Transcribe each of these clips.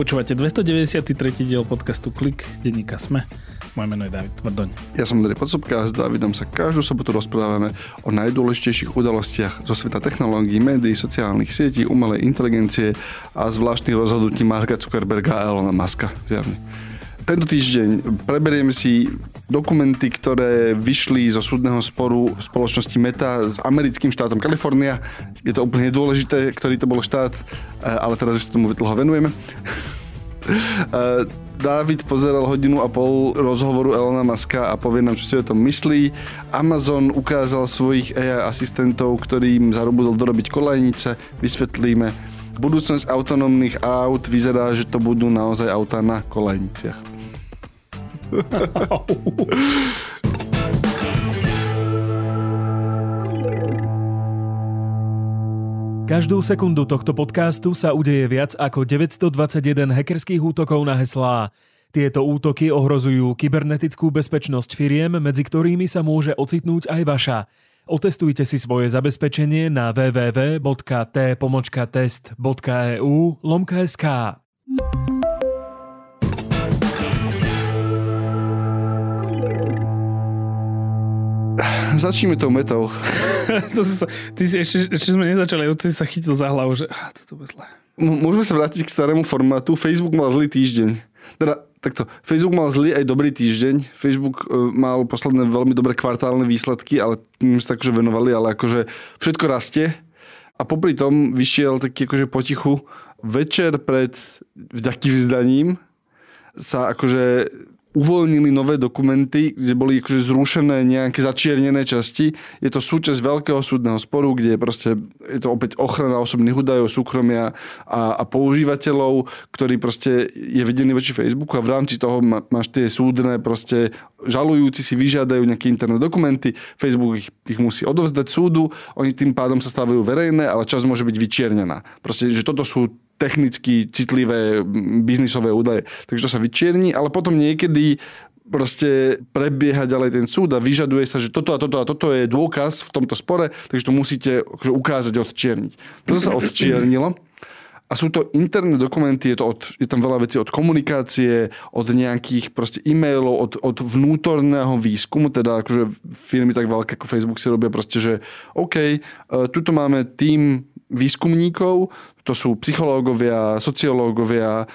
Počúvate 293. diel podcastu Klik, denníka Sme. Moje meno je David Tvrdoň. Ja som Andrej Podsopka a s Davidom sa každú sobotu rozprávame o najdôležitejších udalostiach zo sveta technológií, médií, sociálnych sietí, umelej inteligencie a zvláštnych rozhodnutí Marka Zuckerberga a Elona Muska. Zjavne. Tento týždeň preberieme si dokumenty, ktoré vyšli zo súdneho sporu spoločnosti Meta s americkým štátom Kalifornia. Je to úplne dôležité, ktorý to bol štát, ale teraz už sa tomu dlho venujeme. David pozeral hodinu a pol rozhovoru Elona Muska a povie nám, čo si o tom myslí. Amazon ukázal svojich AI asistentov, ktorým zarobudol dorobiť kolajnice. Vysvetlíme. Budúcnosť autonómnych aut vyzerá, že to budú naozaj auta na kolajniciach. Každú sekundu tohto podcastu sa udeje viac ako 921 hackerských útokov na heslá. Tieto útoky ohrozujú kybernetickú bezpečnosť firiem, medzi ktorými sa môže ocitnúť aj vaša. Otestujte si svoje zabezpečenie na www.t-test.eu lomka.sk. Začneme tou metou. to sa, ty si ešte, ešte sme nezačali, ty si sa chytil za hlavu, že ah, toto bude zle. Môžeme sa vrátiť k starému formátu. Facebook mal zlý týždeň. Teda takto, Facebook mal zlý aj dobrý týždeň. Facebook uh, mal posledné veľmi dobré kvartálne výsledky, ale my sa takže venovali, ale akože všetko rastie. A popri tom vyšiel taký akože potichu večer pred vďakým vzdaním sa akože uvoľnili nové dokumenty, kde boli akože zrušené nejaké začiernené časti. Je to súčasť veľkého súdneho sporu, kde je proste, je to opäť ochrana osobných údajov, súkromia a, a používateľov, ktorý proste je vedený voči Facebooku a v rámci toho má, máš tie súdne proste žalujúci si vyžiadajú nejaké interné dokumenty, Facebook ich, ich musí odovzdať súdu, oni tým pádom sa stávajú verejné, ale čas môže byť vyčiernená. Proste, že toto sú technicky citlivé biznisové údaje. Takže to sa vyčierni, ale potom niekedy proste prebieha ďalej ten súd a vyžaduje sa, že toto a toto a toto je dôkaz v tomto spore, takže to musíte akože ukázať, odčierniť. Toto sa odčiernilo. A sú to interné dokumenty, je, to od, je tam veľa vecí od komunikácie, od nejakých proste e-mailov, od, od vnútorného výskumu, teda akože firmy tak veľké ako Facebook si robia proste, že OK, uh, tuto máme tým výskumníkov, to sú psychológovia, sociológovia,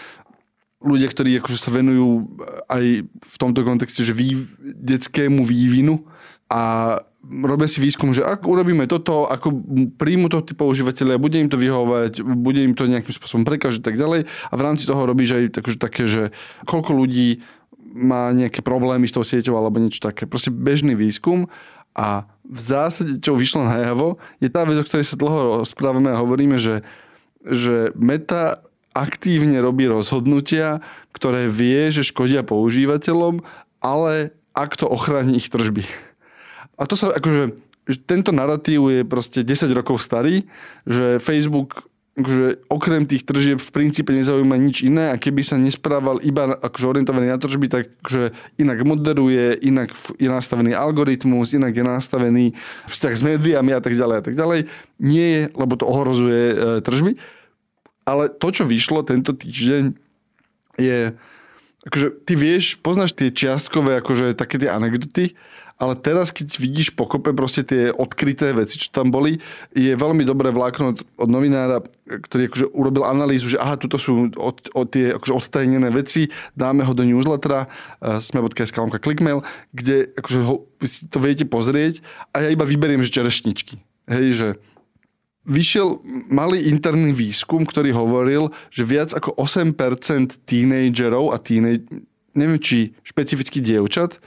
ľudia, ktorí akože sa venujú aj v tomto kontexte, že vý, detskému vývinu a robia si výskum, že ak urobíme toto, ako príjmu to tí používateľia, bude im to vyhovať, bude im to nejakým spôsobom prekážať tak ďalej a v rámci toho robíš aj takže také, že koľko ľudí má nejaké problémy s tou sieťou alebo niečo také. Proste bežný výskum a v zásade, čo vyšlo najavo, je tá vec, o ktorej sa dlho rozprávame a hovoríme, že že Meta aktívne robí rozhodnutia, ktoré vie, že škodia používateľom, ale ak to ochráni ich tržby. A to sa akože, že tento narratív je proste 10 rokov starý, že Facebook akože okrem tých tržieb v princípe nezaujíma nič iné a keby sa nesprával iba akože orientovaný na tržby, tak že inak moderuje, inak je nastavený algoritmus, inak je nastavený vzťah s médiami a tak ďalej a tak ďalej. Nie je, lebo to ohrozuje e, tržby. Ale to, čo vyšlo tento týždeň, je, akože ty vieš, poznáš tie čiastkové, akože také tie anekdoty, ale teraz, keď vidíš pokope proste tie odkryté veci, čo tam boli, je veľmi dobré vlákno od, novinára, ktorý akože urobil analýzu, že aha, tuto sú od, od tie akože odtajnené veci, dáme ho do newslettera, uh, sme.sk clickmail, kde akože ho, to viete pozrieť a ja iba vyberiem, že čerešničky. Hej, že vyšiel malý interný výskum, ktorý hovoril, že viac ako 8% tínejdžerov a tínej, neviem či špecificky dievčat,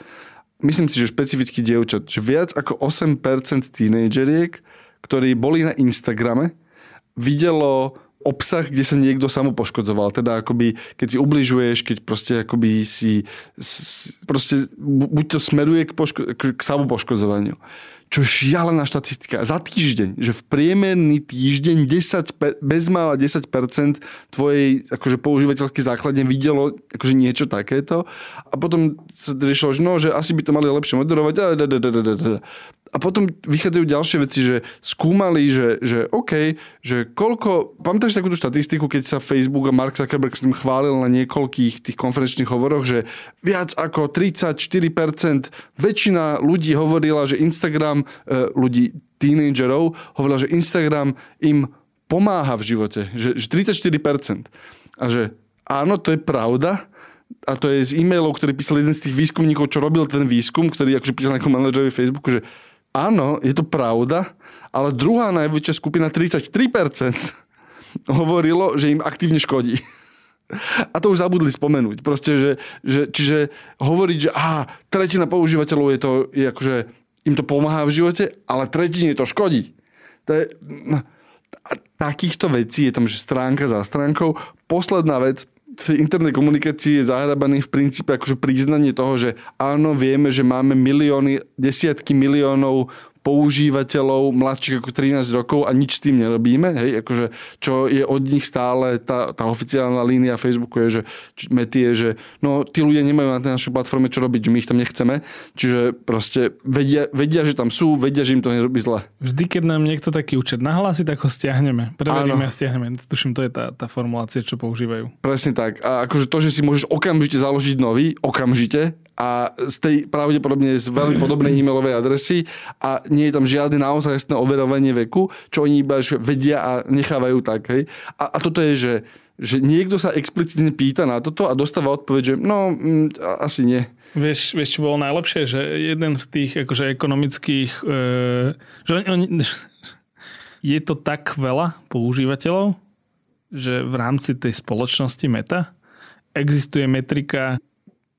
myslím si, že špecificky dievčat, že viac ako 8% tínejdžeriek, ktorí boli na Instagrame, videlo obsah, kde sa niekto samopoškodzoval. Teda akoby, keď si ubližuješ, keď proste akoby si proste buď to smeruje k, poško- k samopoškodzovaniu čo šialená štatistika. Za týždeň, že v priemerný týždeň 10, bezmála 10% tvojej akože používateľskej základne videlo akože niečo takéto a potom sa riešilo, že, no, že asi by to mali lepšie moderovať a, A potom vychádzajú ďalšie veci, že skúmali, že, že OK, že koľko, pamätáš takúto štatistiku, keď sa Facebook a Mark Zuckerberg s tým chválil na niekoľkých tých konferenčných hovoroch, že viac ako 34% väčšina ľudí hovorila, že Instagram, e, ľudí tínedžerov, hovorila, že Instagram im pomáha v živote, že, že 34%. A že áno, to je pravda, a to je z e-mailov, ktorý písal jeden z tých výskumníkov, čo robil ten výskum, ktorý akože písal nejakom manažerovi Facebooku, že áno, je to pravda, ale druhá najväčšia skupina, 33%, hovorilo, že im aktívne škodí. A to už zabudli spomenúť. Proste, že, že, čiže hovoriť, že aha, tretina používateľov je to, je akože, im to pomáha v živote, ale tretine to škodí. To je, no, takýchto vecí je tam, že stránka za stránkou. Posledná vec, v tej internej komunikácii je zahrabaný v princípe akože priznanie toho, že áno, vieme, že máme milióny, desiatky miliónov používateľov mladších ako 13 rokov a nič s tým nerobíme, hej, akože, čo je od nich stále tá, tá oficiálna línia Facebooku je, že mety je, že no, tí ľudia nemajú na tej našej platforme čo robiť, že my ich tam nechceme, čiže proste vedia, vedia, že tam sú, vedia, že im to nerobí zle. Vždy, keď nám niekto taký účet nahlási, tak ho stiahneme. Preveríme a stiahneme. Tuším, to je tá, tá formulácia, čo používajú. Presne tak. A akože to, že si môžeš okamžite založiť nový, okamžite, a z tej pravdepodobne z veľmi podobnej e-mailovej adresy a nie je tam žiadne naozajstné overovanie veku, čo oni iba vedia a nechávajú tak. Hej. A, a toto je, že, že niekto sa explicitne pýta na toto a dostáva odpoveď, že no, mm, asi nie. Vieš, vieš, čo bolo najlepšie? Že jeden z tých akože ekonomických... E, že oni, oni, je to tak veľa používateľov, že v rámci tej spoločnosti Meta existuje metrika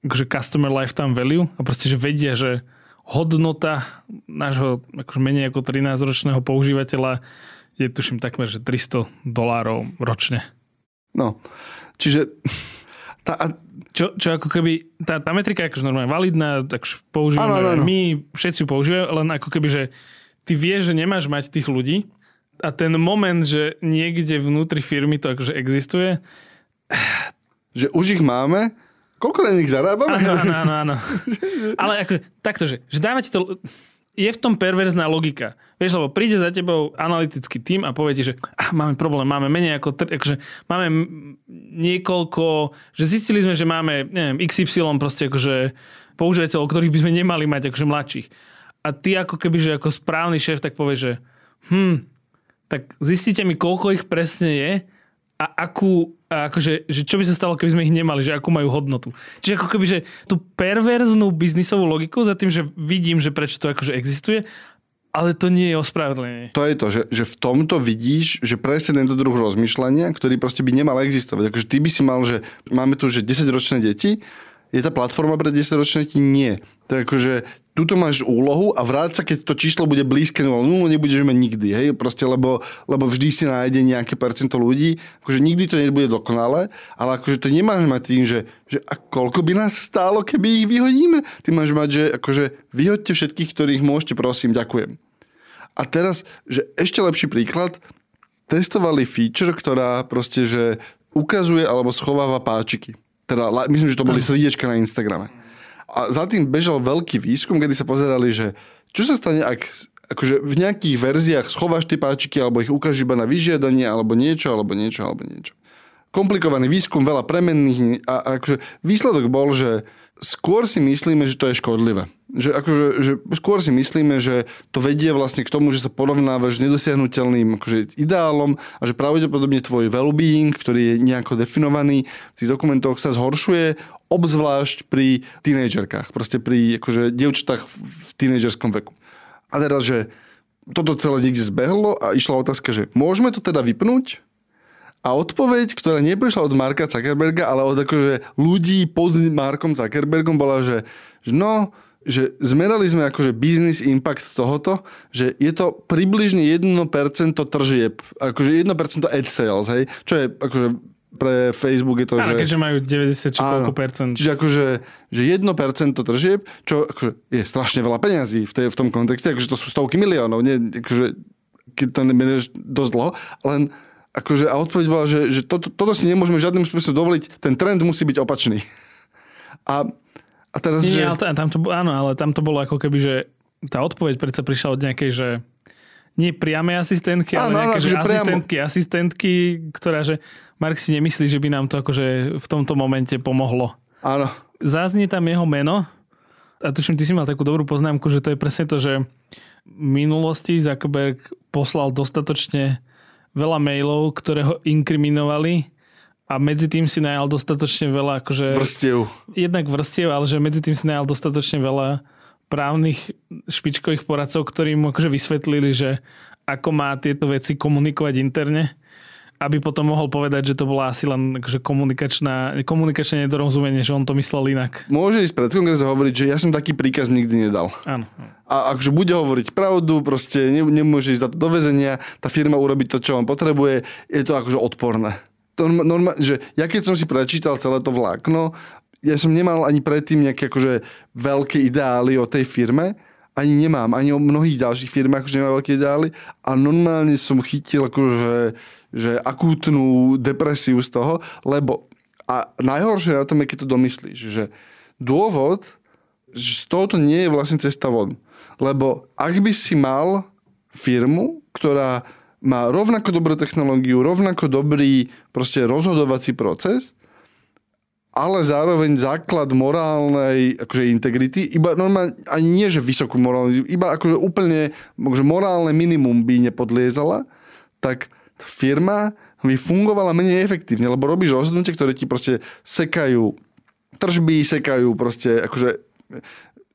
akože customer lifetime value a proste, že vedia, že hodnota nášho akože menej ako 13-ročného používateľa je tuším takmer, že 300 dolárov ročne. No, čiže tá, čo, čo ako keby, tá, tá metrika je akože normálne validná, tak používame, ano, ano, ano. my všetci ju používajú, len ako keby, že ty vieš, že nemáš mať tých ľudí a ten moment, že niekde vnútri firmy to akože existuje. Že už ich máme, Koľko na nich zarábame? Áno, áno, áno. áno. Ale ako, takto, že, že dávate to... Je v tom perverzná logika. Vieš, lebo príde za tebou analytický tým a povie ti, že ah, máme problém, máme menej ako... Akože, máme niekoľko... Že zistili sme, že máme neviem, XY proste akože používateľov, ktorých by sme nemali mať akože mladších. A ty ako keby, že ako správny šéf, tak povie, že hm, tak zistíte mi, koľko ich presne je a akú, akože, že čo by sa stalo, keby sme ich nemali, že akú majú hodnotu. Čiže ako keby, že tú perverznú biznisovú logiku za tým, že vidím, že prečo to akože existuje, ale to nie je ospravedlenie. To je to, že, že v tomto vidíš, že presne tento druh rozmýšľania, ktorý proste by nemal existovať. Akože ty by si mal, že máme tu že 10-ročné deti, je tá platforma pre 10-ročné deti? Nie. Akože, tuto máš úlohu a vráť sa, keď to číslo bude blízke 0, nebudeš mať nikdy, hej, proste, lebo, lebo vždy si nájde nejaké percento ľudí, akože nikdy to nebude dokonale, ale akože to nemáš mať tým, že, že a koľko by nás stálo, keby ich vyhodíme? Ty máš mať, že akože vyhoďte všetkých, ktorých môžete, prosím, ďakujem. A teraz, že ešte lepší príklad, testovali feature, ktorá proste, že ukazuje alebo schováva páčiky. Teda, myslím, že to boli srdiečka na Instagrame. A za tým bežal veľký výskum, kedy sa pozerali, že čo sa stane, ak akože v nejakých verziách schováš tie páčiky alebo ich ukážeš iba na vyžiadanie alebo niečo, alebo niečo, alebo niečo. Komplikovaný výskum, veľa premenných a, a akože výsledok bol, že skôr si myslíme, že to je škodlivé. Že, akože, že skôr si myslíme, že to vedie vlastne k tomu, že sa porovnávaš s nedosiahnutelným akože ideálom a že pravdepodobne tvoj well-being, ktorý je nejako definovaný v tých dokumentoch, sa zhoršuje, obzvlášť pri tínejdžerkách, proste pri akože, dievčatách v tínejdžerskom veku. A teraz, že toto celé niekde zbehlo a išla otázka, že môžeme to teda vypnúť? A odpoveď, ktorá neprišla od Marka Zuckerberga, ale od akože ľudí pod Markom Zuckerbergom bola, že, že no, že zmerali sme akože business impact tohoto, že je to približne 1% tržieb, akože 1% ad sales, hej, čo je akože pre Facebook je to, Áno, že... keďže majú 90 či percent. Čiže akože, že 1% tržieb, čo akože je strašne veľa peňazí v, tej, v tom kontexte, akože to sú stovky miliónov, nie, akože, keď to neberieš dosť dlho, len akože, a odpoveď bola, že, že to, to, toto si nemôžeme žiadnym spôsobom dovoliť, ten trend musí byť opačný. A, a teraz, Nie, že... ale tam to, áno, ale tam to bolo ako keby, že tá odpoveď predsa prišla od nejakej, že nie priamej asistentky, ale Áno, áno, nejaké, že akože priamo. asistentky, asistentky, ktorá, že Mark si nemyslí, že by nám to akože v tomto momente pomohlo. Áno. Zaznie tam jeho meno a tuším, ty si mal takú dobrú poznámku, že to je presne to, že v minulosti Zuckerberg poslal dostatočne veľa mailov, ktoré ho inkriminovali a medzi tým si najal dostatočne veľa akože Vrstev. jednak vrstiev, ale že medzi tým si najal dostatočne veľa právnych špičkových poradcov, ktorí mu akože vysvetlili, že ako má tieto veci komunikovať interne, aby potom mohol povedať, že to bola asi len akože komunikačná, komunikačné nedorozumenie, že on to myslel inak. Môže ísť pred kongres a hovoriť, že ja som taký príkaz nikdy nedal. Áno. A akže bude hovoriť pravdu, proste ne, nemôže ísť do väzenia, tá firma urobiť to, čo on potrebuje, je to akože odporné. Norma, norma, že ja keď som si prečítal celé to vlákno, ja som nemal ani predtým nejaké akože veľké ideály o tej firme, ani nemám, ani o mnohých ďalších firmách, že nemám veľké ideály a normálne som chytil akože že akútnu depresiu z toho, lebo a najhoršie na tom je, keď to domyslíš, že dôvod, že z tohoto nie je vlastne cesta von. Lebo ak by si mal firmu, ktorá má rovnako dobrú technológiu, rovnako dobrý proste rozhodovací proces, ale zároveň základ morálnej akože integrity, iba normálne, ani nie, že vysokú morálnu, iba akože úplne akože morálne minimum by nepodliezala, tak firma by fungovala menej efektívne, lebo robíš rozhodnutia, ktoré ti proste sekajú tržby, sekajú proste akože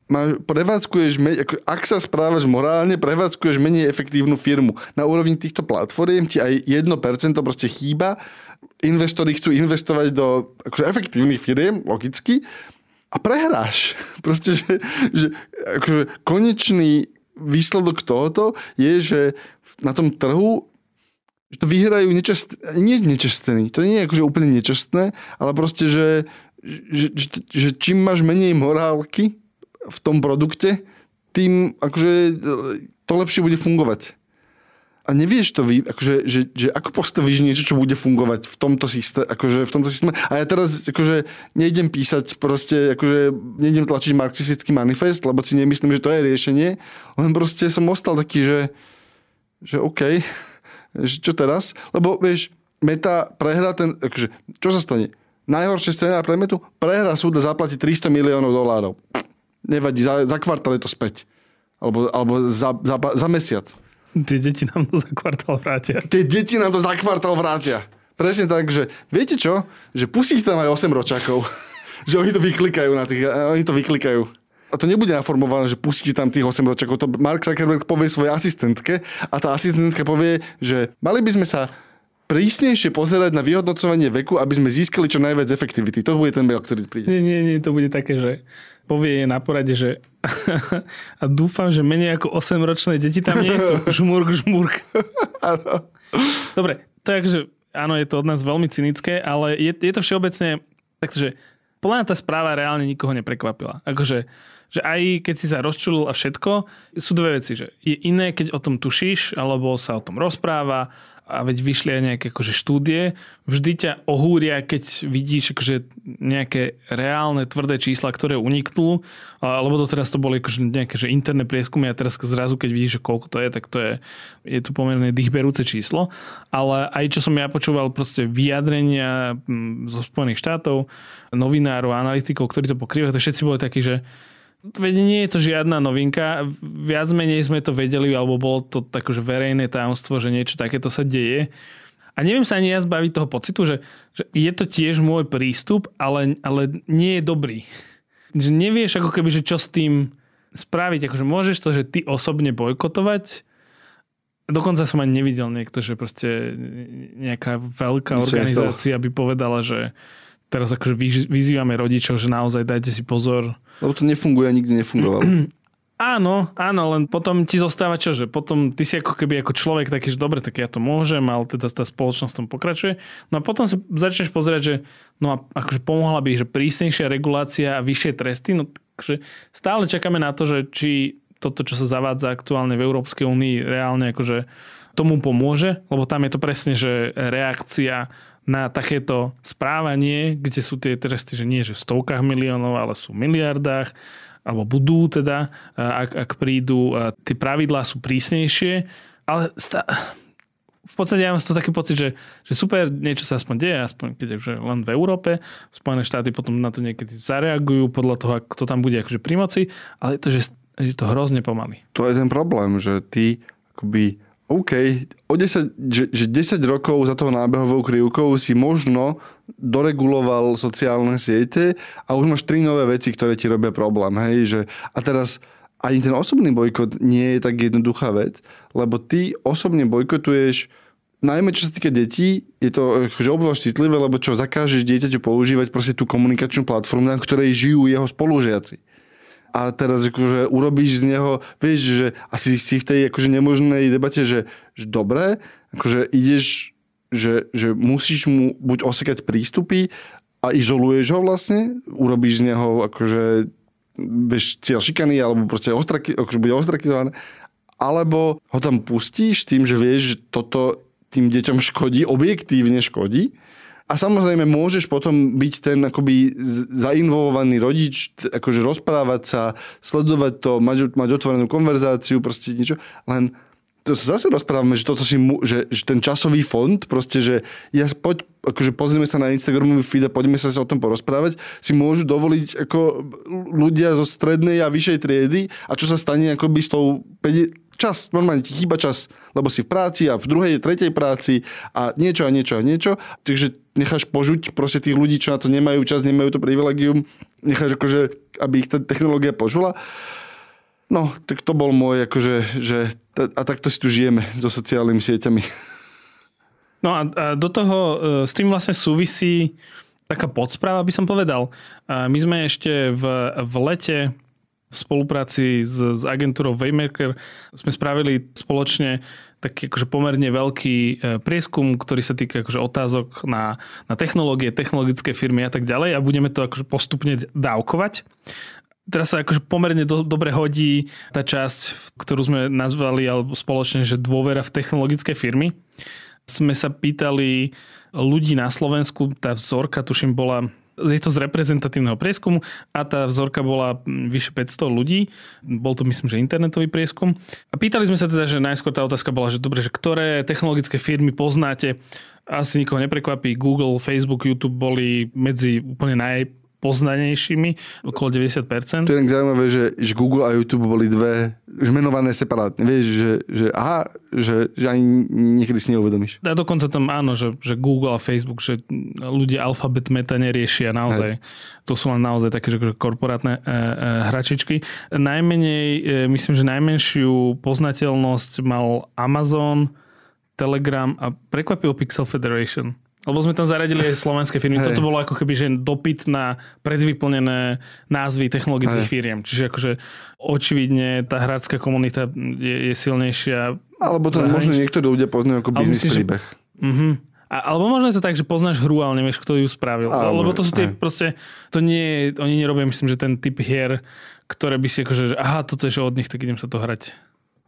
má, prevádzkuješ, ako, ak sa správaš morálne, prevádzkuješ menej efektívnu firmu. Na úrovni týchto platform ti aj 1% proste chýba. Investori chcú investovať do akože, efektívnych firiem, logicky, a prehráš. Proste, že, že akože, konečný výsledok tohoto je, že na tom trhu že to vyhrajú nečest, nie nečestní, to nie je akože úplne nečestné, ale proste, že, že, že, že čím máš menej morálky, v tom produkte, tým akože to lepšie bude fungovať. A nevieš to vy, akože, že, že ako postavíš niečo, čo bude fungovať v tomto systéme, akože v tomto systéme. A ja teraz akože nejdem písať proste, akože nejdem tlačiť marxistický manifest, lebo si nemyslím, že to je riešenie. Len proste som ostal taký, že, že OK, čo teraz? Lebo vieš, Meta prehrá ten, akože, čo sa stane? Najhoršie scenár pre Metu, prehrá súd a zaplatí 300 miliónov dolárov nevadí, za, za kvartál je to späť. Alebo, alebo za, za, za mesiac. Tie deti nám to za kvartál vrátia. Tie deti nám to za kvartál vrátia. Presne tak, že viete čo? Že pustíte tam aj 8 ročákov. že oni to vyklikajú na tých, oni to vyklikajú. A to nebude naformované, že pustíte tam tých 8 ročákov. To Mark Zuckerberg povie svojej asistentke a tá asistentka povie, že mali by sme sa prísnejšie pozerať na vyhodnocovanie veku, aby sme získali čo najviac efektivity. To bude ten mail, ktorý príde. Nie, nie, nie, to bude také, že povie na porade, že a dúfam, že menej ako 8-ročné deti tam nie sú. Žmurk, žmurk. Dobre, takže áno, je to od nás veľmi cynické, ale je, je to všeobecne, takže podľa mňa tá správa reálne nikoho neprekvapila. Akože, že aj keď si sa rozčulil a všetko, sú dve veci, že je iné, keď o tom tušíš, alebo sa o tom rozpráva, a veď vyšli aj nejaké akože štúdie, vždy ťa ohúria, keď vidíš akože nejaké reálne tvrdé čísla, ktoré uniknú, alebo to teraz to boli akože nejaké že interné prieskumy a teraz zrazu, keď vidíš, že koľko to je, tak to je, je to pomerne dýchberúce číslo. Ale aj čo som ja počúval proste vyjadrenia mm, zo Spojených štátov, novinárov, analytikov, ktorí to pokrývajú, tak všetci boli takí, že Veď nie je to žiadna novinka. Viac menej sme to vedeli, alebo bolo to takože verejné tajomstvo, že niečo takéto sa deje. A neviem sa ani ja zbaviť toho pocitu, že, že je to tiež môj prístup, ale, ale nie je dobrý. Že nevieš ako keby, že čo s tým spraviť. Akože môžeš to, že ty osobne bojkotovať, Dokonca som ani nevidel niekto, že proste nejaká veľká organizácia by povedala, že teraz akože vyzývame rodičov, že naozaj dajte si pozor, lebo to nefunguje a nikdy nefungovalo. Áno, áno, len potom ti zostáva čo, že potom ty si ako keby ako človek taký, že dobre, tak ja to môžem, ale teda tá spoločnosť tom pokračuje. No a potom sa začneš pozerať, že no a akože pomohla by, že prísnejšia regulácia a vyššie tresty, no takže stále čakáme na to, že či toto, čo sa zavádza aktuálne v Európskej únii, reálne akože tomu pomôže, lebo tam je to presne, že reakcia na takéto správanie, kde sú tie tresty, že nie že v stovkách miliónov, ale sú v miliardách, alebo budú teda, ak, ak prídu. Tie pravidlá sú prísnejšie, ale sta- v podstate ja mám to taký pocit, že, že super, niečo sa aspoň deje, aspoň keď je len v Európe. Spojené štáty potom na to niekedy zareagujú podľa toho, kto tam bude akože pri moci, ale je to, že je to hrozne pomaly. To je ten problém, že ty akoby OK, o 10, že, že 10 rokov za toho nábehovou krivkou si možno doreguloval sociálne siete a už máš tri nové veci, ktoré ti robia problém. Hej? Že, a teraz ani ten osobný bojkot nie je tak jednoduchá vec, lebo ty osobne bojkotuješ najmä čo sa týka detí, je to že obzvlášť citlivé, lebo čo zakážeš dieťaťu používať proste tú komunikačnú platformu, na ktorej žijú jeho spolužiaci a teraz akože urobíš z neho, vieš, že asi si v tej akože nemožnej debate, že, že dobre, akože ideš, že, že musíš mu buď osekať prístupy a izoluješ ho vlastne, urobíš z neho akože vieš, cieľ šikany, alebo proste ostraky, akože bude ostrakizované, alebo ho tam pustíš tým, že vieš, že toto tým deťom škodí, objektívne škodí a samozrejme môžeš potom byť ten akoby zainvolovaný rodič, akože rozprávať sa, sledovať to, mať, mať otvorenú konverzáciu, proste niečo. Len to sa zase rozprávame, že toto si mu, že, že ten časový fond, proste, že ja poď, akože pozrieme sa na Instagramový feed a poďme sa o tom porozprávať, si môžu dovoliť ako ľudia zo strednej a vyššej triedy a čo sa stane akoby s tou čas, normálne ti chýba čas, lebo si v práci a v druhej, tretej práci a niečo a niečo a niečo. Takže necháš požuť proste tých ľudí, čo na to nemajú čas, nemajú to privilegium, necháš akože, aby ich tá technológia požula. No, tak to bol môj, akože, že, a takto si tu žijeme so sociálnymi sieťami. No a, a do toho e, s tým vlastne súvisí taká podspráva, by som povedal. My sme ešte v, v lete v spolupráci s, s agentúrou Waymaker sme spravili spoločne taký akože pomerne veľký e, prieskum, ktorý sa týka akože otázok na, na technológie, technologické firmy a tak ďalej a budeme to akože postupne dávkovať. Teraz sa akože pomerne do, dobre hodí tá časť, ktorú sme nazvali alebo spoločne, že dôvera v technologické firmy. Sme sa pýtali ľudí na Slovensku, tá vzorka tuším bola je to z reprezentatívneho prieskumu a tá vzorka bola vyše 500 ľudí. Bol to myslím, že internetový prieskum. A pýtali sme sa teda, že najskôr tá otázka bola, že dobre, že ktoré technologické firmy poznáte. Asi nikoho neprekvapí. Google, Facebook, YouTube boli medzi úplne naj poznanejšími, okolo 90%. To je zaujímavé, že, že Google a YouTube boli dve už menované separátne. Vieš, že, že aha, že, že ani niekedy si neuvedomíš. A dokonca tam áno, že, že Google a Facebook, že ľudia alfabet meta neriešia naozaj. Hej. To sú len naozaj také že korporátne e, e, hračičky. Najmenej, e, myslím, že najmenšiu poznateľnosť mal Amazon, Telegram a prekvapil Pixel Federation. Lebo sme tam zaradili aj slovenské firmy. Hej. Toto bolo ako keby že dopyt na predvyplnené názvy technologických Hej. firiem. Čiže akože očividne tá hráčská komunita je, je silnejšia. Alebo to možno niektorí ľudia poznajú ako biznis príbeh. Že... Uh-huh. A, alebo možno je to tak, že poznáš hru, ale nevieš, kto ju spravil. Alebo, Lebo to sú tie aj. proste, to nie je, oni nerobia, myslím, že ten typ hier, ktoré by si akože, že aha, toto je že od nich, tak idem sa to hrať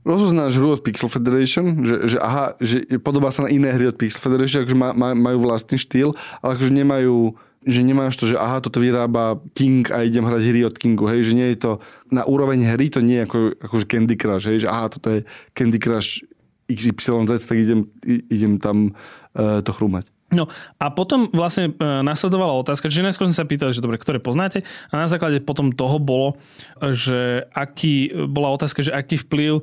rozoznáš hru od Pixel Federation, že, že aha, že podobá sa na iné hry od Pixel Federation, akože má, má, majú vlastný štýl, ale akože nemajú že nemáš to, že aha, toto vyrába King a idem hrať hry od Kingu, hej, že nie je to na úroveň hry, to nie je ako, akože Candy Crush, hej, že aha, toto je Candy Crush XYZ, tak idem, idem tam uh, to chrúmať. No a potom vlastne e, nasledovala otázka, čiže najskôr sme sa pýtali, že dobre, ktoré poznáte a na základe potom toho bolo, že aký, bola otázka, že aký vplyv e,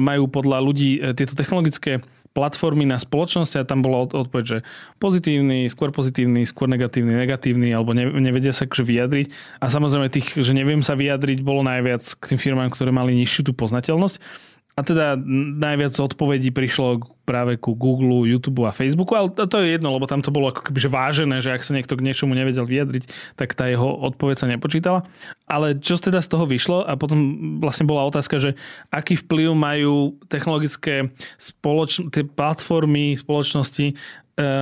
majú podľa ľudí e, tieto technologické platformy na spoločnosť a tam bola odpoveď, že pozitívny, skôr pozitívny, skôr negatívny, negatívny alebo ne, nevedia sa akože vyjadriť. A samozrejme tých, že neviem sa vyjadriť, bolo najviac k tým firmám, ktoré mali nižšiu tú poznateľnosť. A teda najviac odpovedí prišlo práve ku Google, YouTube a Facebooku, ale to je jedno, lebo tam to bolo ako keby vážené, že ak sa niekto k niečomu nevedel vyjadriť, tak tá jeho odpoveď sa nepočítala. Ale čo teda z toho vyšlo a potom vlastne bola otázka, že aký vplyv majú technologické spoloč- tie platformy spoločnosti e,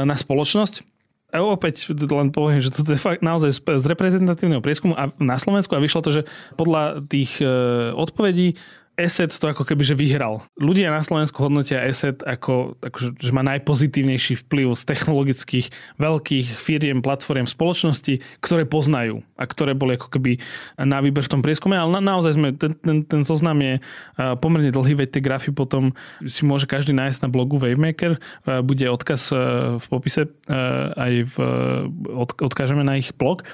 na spoločnosť. A opäť len poviem, že toto je fakt naozaj z reprezentatívneho prieskumu a na Slovensku a vyšlo to, že podľa tých e, odpovedí Asset to ako keby, že vyhral. Ľudia na Slovensku hodnotia Asset ako, ako že má najpozitívnejší vplyv z technologických veľkých firiem, platform, spoločností, ktoré poznajú a ktoré boli ako keby na výber v tom prieskume, ale na, naozaj sme, ten, ten, ten zoznam je pomerne dlhý, veď tie grafy potom si môže každý nájsť na blogu Wavemaker, bude odkaz v popise aj v, od, odkážeme na ich blog.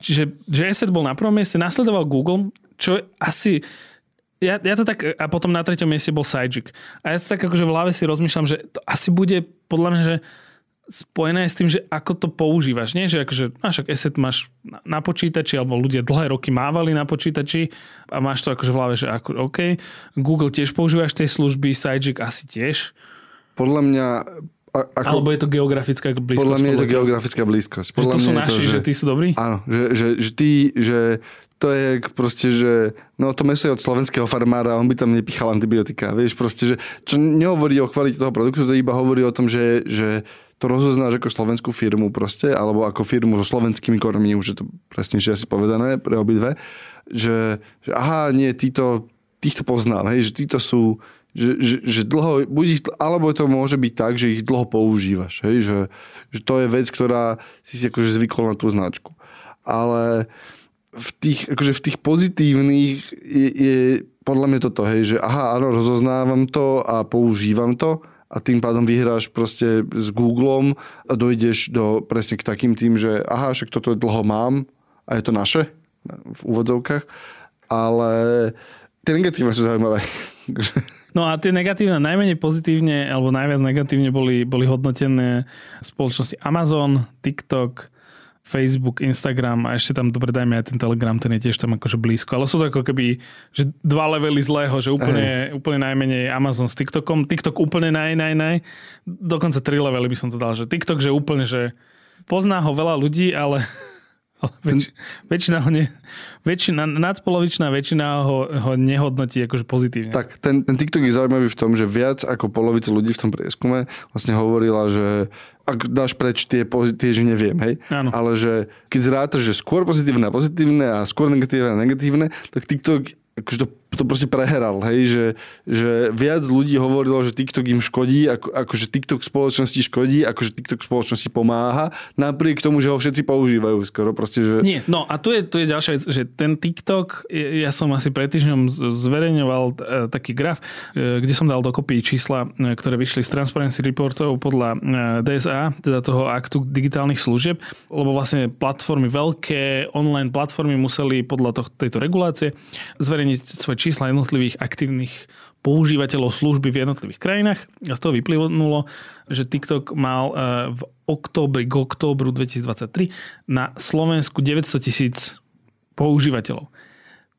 Čiže že Asset bol na prvom mieste, nasledoval Google, čo asi ja, ja to tak, a potom na treťom mieste bol Sajik. A ja to tak akože v hlave si rozmýšľam, že to asi bude podľa mňa, že spojené s tým, že ako to používaš. Nie, že akože máš ak asset máš na počítači, alebo ľudia dlhé roky mávali na počítači a máš to akože v hlave, že ako, OK. Google tiež používaš tej služby, Sajik asi tiež. Podľa mňa ako, Alebo je to geografická blízkosť? Podľa mňa je to geografická blízkosť. Podľa že to sú naši, to, že, že tí sú dobrí? Áno, že, že, že tí, že to je proste, že no to meso je od slovenského farmára, on by tam nepichal antibiotika. Vieš, proste, že čo nehovorí o kvalite toho produktu, to iba hovorí o tom, že, že to rozoznáš ako slovenskú firmu proste, alebo ako firmu so slovenskými kormi, už je to presnejšie asi povedané pre obidve, že, že aha, nie, títo, týchto poznám, hej, že títo sú, že, že, že dlho, buď ich, alebo to môže byť tak, že ich dlho používaš, hej, že, že to je vec, ktorá si si akože zvykol na tú značku. Ale v tých, akože v tých pozitívnych je, je podľa mňa toto, hej, že aha, áno, rozoznávam to a používam to a tým pádom vyhráš proste s Googlem a dojdeš do, presne k takým tým, že aha, však toto dlho mám a je to naše v úvodzovkách, ale tie negatívne sú zaujímavé. No a tie negatívne, najmenej pozitívne alebo najviac negatívne boli, boli hodnotené spoločnosti Amazon, TikTok, Facebook, Instagram a ešte tam dobre dajme aj ten Telegram, ten je tiež tam akože blízko. Ale sú to ako keby že dva levely zlého, že úplne, úplne najmenej Amazon s TikTokom, TikTok úplne naj, naj, naj. Dokonca tri levely by som to dal, že TikTok, že úplne, že pozná ho veľa ľudí, ale Väč, väčšina ho ne, väčšina, nadpolovičná väčšina ho, ho nehodnotí akože pozitívne. Tak, ten, ten TikTok je zaujímavý v tom, že viac ako polovica ľudí v tom prieskume vlastne hovorila, že ak dáš preč tie pozitívne, že neviem, hej, Áno. ale že keď zrátaš, že skôr pozitívne a pozitívne a skôr negatívne a negatívne, tak TikTok akože to, to proste preheral, hej, že, že viac ľudí hovorilo, že TikTok im škodí, ako, akože TikTok spoločnosti škodí, akože TikTok spoločnosti pomáha, napriek tomu, že ho všetci používajú skoro proste, že... Nie, no a tu je, tu je ďalšia vec, že ten TikTok, ja som asi pred týždňom zverejňoval e, taký graf, e, kde som dal dokopy čísla, e, ktoré vyšli z Transparency Reportov podľa DSA, teda toho aktu digitálnych služieb, lebo vlastne platformy, veľké online platformy museli podľa toh, tejto regulácie zverejniť zverejniť čísla jednotlivých aktívnych používateľov služby v jednotlivých krajinách. A z toho vyplynulo, že TikTok mal e, v októbri k októbru 2023 na Slovensku 900 tisíc používateľov.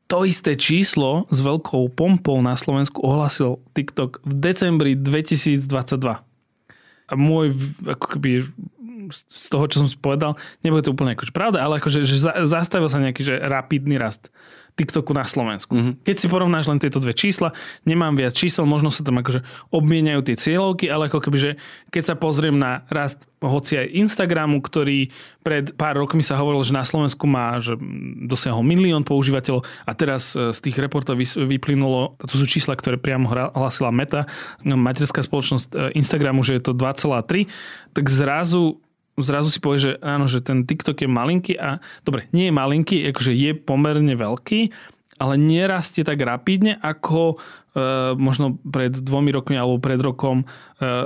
To isté číslo s veľkou pompou na Slovensku ohlásil TikTok v decembri 2022. A môj ako keby z toho, čo som povedal, nebude to úplne akože pravda, ale akože, že zastavil sa nejaký že rapidný rast. TikToku na Slovensku. Mm-hmm. Keď si porovnáš len tieto dve čísla, nemám viac čísel, možno sa tam akože obmieniajú tie cieľovky, ale ako keby, že keď sa pozriem na rast hoci aj Instagramu, ktorý pred pár rokmi sa hovoril, že na Slovensku má, že dosiahol milión používateľov a teraz e, z tých reportov vyplynulo, to sú čísla, ktoré priamo hlasila Meta, materská spoločnosť e, Instagramu, že je to 2,3, tak zrazu zrazu si povie, že áno, že ten TikTok je malinký a dobre, nie je malinký, akože je pomerne veľký, ale nerastie tak rapidne, ako e, možno pred dvomi rokmi alebo pred rokom e,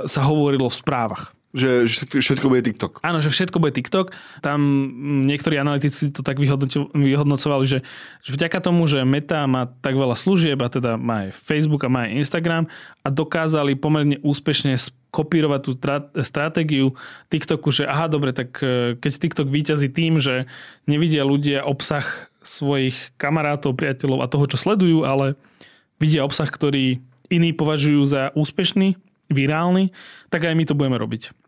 sa hovorilo v správach. Že, všetko bude TikTok. Áno, že všetko bude TikTok. Tam niektorí analytici to tak vyhodnocovali, že, že vďaka tomu, že Meta má tak veľa služieb, a teda má aj Facebook a má aj Instagram a dokázali pomerne úspešne kopírovať tú stratégiu TikToku, že aha, dobre, tak e, keď TikTok výťazí tým, že nevidia ľudia obsah svojich kamarátov, priateľov a toho, čo sledujú, ale vidia obsah, ktorý iní považujú za úspešný, virálny, tak aj my to budeme robiť.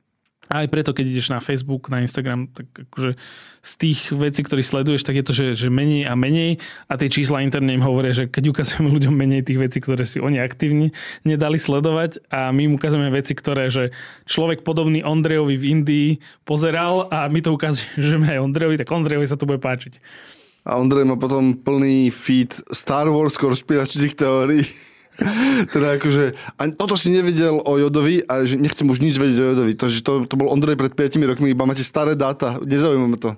A aj preto, keď ideš na Facebook, na Instagram, tak akože z tých vecí, ktoré sleduješ, tak je to, že, že menej a menej a tie čísla interne im hovoria, že keď ukazujeme ľuďom menej tých vecí, ktoré si oni aktívne nedali sledovať a my im ukazujeme veci, ktoré, že človek podobný Ondrejovi v Indii pozeral a my to ukazujeme aj Ondrejovi, tak Ondrejovi sa to bude páčiť. A Ondrej má potom plný feed Star Wars konšpiračných teórií. Teda akože, a toto si nevedel o Jodovi a že nechcem už nič vedieť o Jodovi. To, že to, to bol Ondrej pred 5 rokmi, iba máte staré dáta, nezaujíma ma to.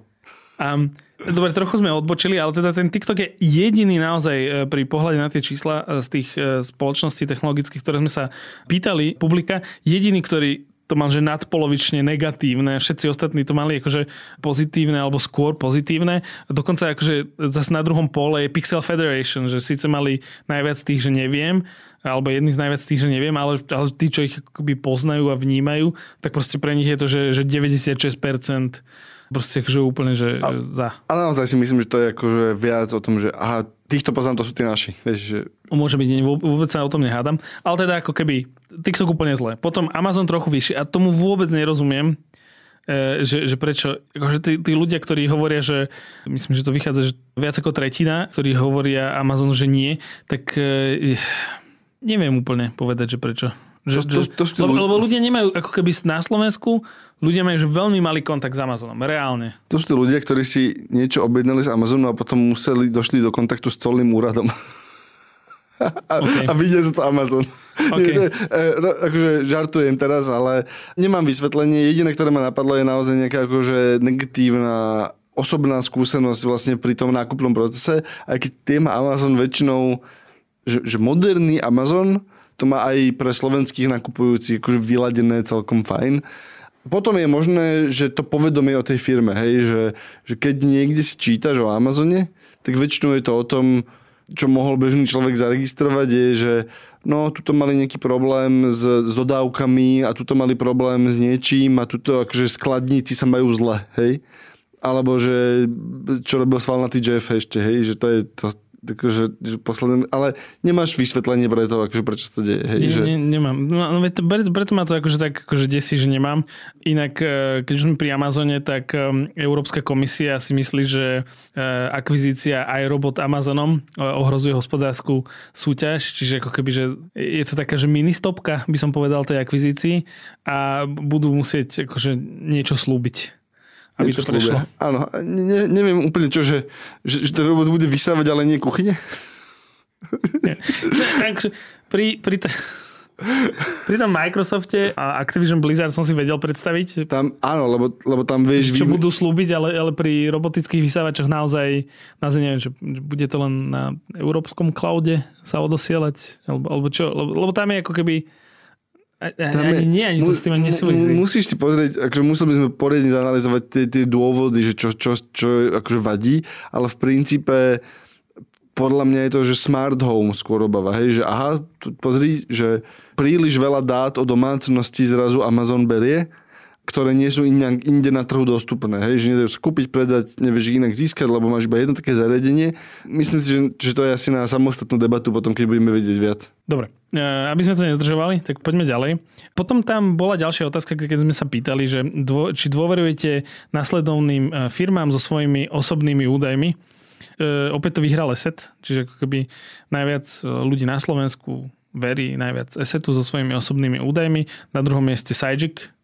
Um, dobre, trochu sme odbočili, ale teda ten TikTok je jediný naozaj e, pri pohľade na tie čísla e, z tých e, spoločností technologických, ktoré sme sa pýtali publika, jediný, ktorý to mal, že nadpolovične negatívne, všetci ostatní to mali akože pozitívne alebo skôr pozitívne. Dokonca akože zase na druhom pole je Pixel Federation, že síce mali najviac tých, že neviem, alebo jedný z najviac tých, že neviem, ale, ale tí, čo ich akoby poznajú a vnímajú, tak proste pre nich je to, že, že 96% proste akože úplne, že, a, že za. Ale naozaj si myslím, že to je akože viac o tom, že aha, týchto poznám, to sú tí naši. Vieš, že... Môže byť, vôbec sa o tom nehádam. Ale teda ako keby TikTok úplne zle. Potom Amazon trochu vyšší a tomu vôbec nerozumiem, e, že, že prečo, akože tí, tí ľudia, ktorí hovoria, že myslím, že to vychádza, že viac ako tretina, ktorí hovoria Amazon, že nie, tak e, neviem úplne povedať, že prečo. Že, to, to, to, to lebo, lebo ľudia nemajú, ako keby na Slovensku, ľudia majú že veľmi malý kontakt s Amazonom, reálne. To sú tí ľudia, ktorí si niečo objednali z Amazonu a potom museli, došli do kontaktu s colným úradom. a, okay. a vidia sa to Amazon. Okay. Nie, to e, no, akože žartujem teraz, ale nemám vysvetlenie. Jediné, ktoré ma napadlo, je naozaj nejaká akože negatívna osobná skúsenosť vlastne pri tom nákupnom procese. Aj keď tým Amazon väčšinou, že, že moderný Amazon to má aj pre slovenských nakupujúcich akože vyladené celkom fajn. Potom je možné, že to povedomie o tej firme, hej, že, že keď niekde si čítaš o Amazone, tak väčšinou je to o tom, čo mohol bežný človek zaregistrovať, je, že no, tuto mali nejaký problém s, s dodávkami a tuto mali problém s niečím a tuto akože skladníci sa majú zle, hej. Alebo že čo robil svalnatý Jeff ešte, hej, že to je to, akože, že posledné, ale nemáš vysvetlenie pre to, akože prečo to deje. Hej, Nie, že... ne, nemám. No, no preto, ma to akože tak akože desí, že nemám. Inak, e, keď už sme pri Amazone, tak e, Európska komisia si myslí, že e, akvizícia iRobot Amazonom ohrozuje hospodárskú súťaž, čiže ako keby, že je to taká, že mini stopka, by som povedal, tej akvizícii a budú musieť akože niečo slúbiť aby to prešlo. Áno, ne, neviem úplne čo, že, že, že ten robot bude vysávať, ale nie kuchyne? Nie. Takže pri, pri, t- pri tom Microsofte a Activision Blizzard som si vedel predstaviť. Tam, áno, lebo, lebo tam vieš... Čo vy... budú slúbiť, ale, ale pri robotických vysávačoch naozaj, naozaj neviem, čo, bude to len na európskom cloude sa odosielať, alebo, alebo čo, lebo, lebo tam je ako keby a, ani nie, ani to s tým nesúvisí. Musíš si pozrieť, akože museli by sme poriadne zanalizovať tie, tie dôvody, že čo, čo, čo akože vadí, ale v princípe podľa mňa je to, že smart home skôr obava. Hej, že aha, pozri, že príliš veľa dát o domácnosti zrazu Amazon berie ktoré nie sú inak, inde na trhu dostupné. Hej? Že sa kúpiť, predať, nevieš inak získať, lebo máš iba jedno také zariadenie. Myslím si, že, že to je asi na samostatnú debatu potom, keď budeme vedieť viac. Dobre, e, aby sme to nezdržovali, tak poďme ďalej. Potom tam bola ďalšia otázka, keď sme sa pýtali, že dô, či dôverujete nasledovným e, firmám so svojimi osobnými údajmi. E, opäť to vyhral ESET, čiže ako keby najviac ľudí na Slovensku verí najviac ESETu so svojimi osobnými údajmi. Na druhom mieste Sajik,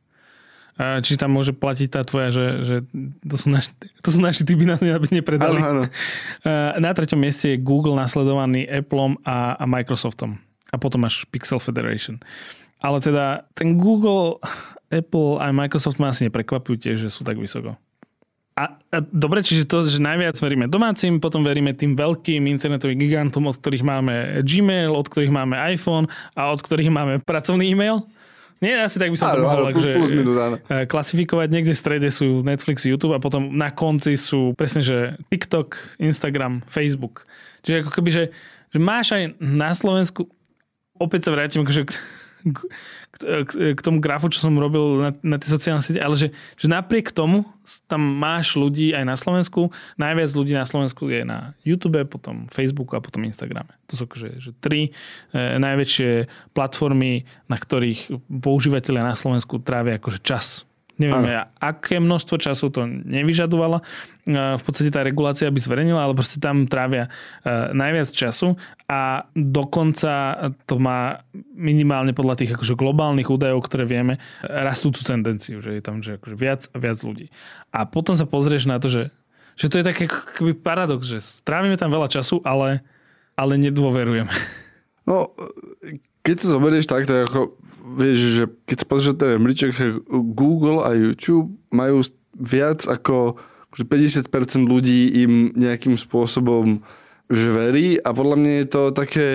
či tam môže platiť tá tvoja, že, že to, sú naši, to sú naši typy nás nepredali. Áno, áno. Na treťom mieste je Google nasledovaný Appleom a, a Microsoftom. A potom máš Pixel Federation. Ale teda ten Google, Apple a Microsoft ma asi neprekvapujú tiež, že sú tak vysoko. A, a dobre, čiže to, že najviac veríme domácim, potom veríme tým veľkým internetovým gigantom, od ktorých máme Gmail, od ktorých máme iPhone a od ktorých máme pracovný e-mail. Nie, asi tak by som áno, to mohol akože, klasifikovať. Niekde v strede sú Netflix, YouTube a potom na konci sú presne, že TikTok, Instagram, Facebook. Čiže ako keby, že, že máš aj na Slovensku, opäť sa vrátim akože k, k, k tomu grafu, čo som robil na, na tie sociálne siete, ale že, že napriek tomu tam máš ľudí aj na Slovensku. Najviac ľudí na Slovensku je na YouTube, potom Facebooku a potom Instagrame. To sú akože, že tri e, najväčšie platformy, na ktorých používateľia na Slovensku trávia akože čas Neviem, ja, aké množstvo času to nevyžadovalo. E, v podstate tá regulácia by zverejnila, ale proste tam trávia e, najviac času a dokonca to má minimálne podľa tých akože globálnych údajov, ktoré vieme, rastú tú tendenciu, že je tam že akože viac a viac ľudí. A potom sa pozrieš na to, že, že to je taký paradox, že strávime tam veľa času, ale, ale nedôverujeme. No, keď to zoberieš tak, tak ako, vieš, že keď sa pozrieš ten rebríček, Google a YouTube majú viac ako 50% ľudí im nejakým spôsobom že verí. A podľa mňa je to také,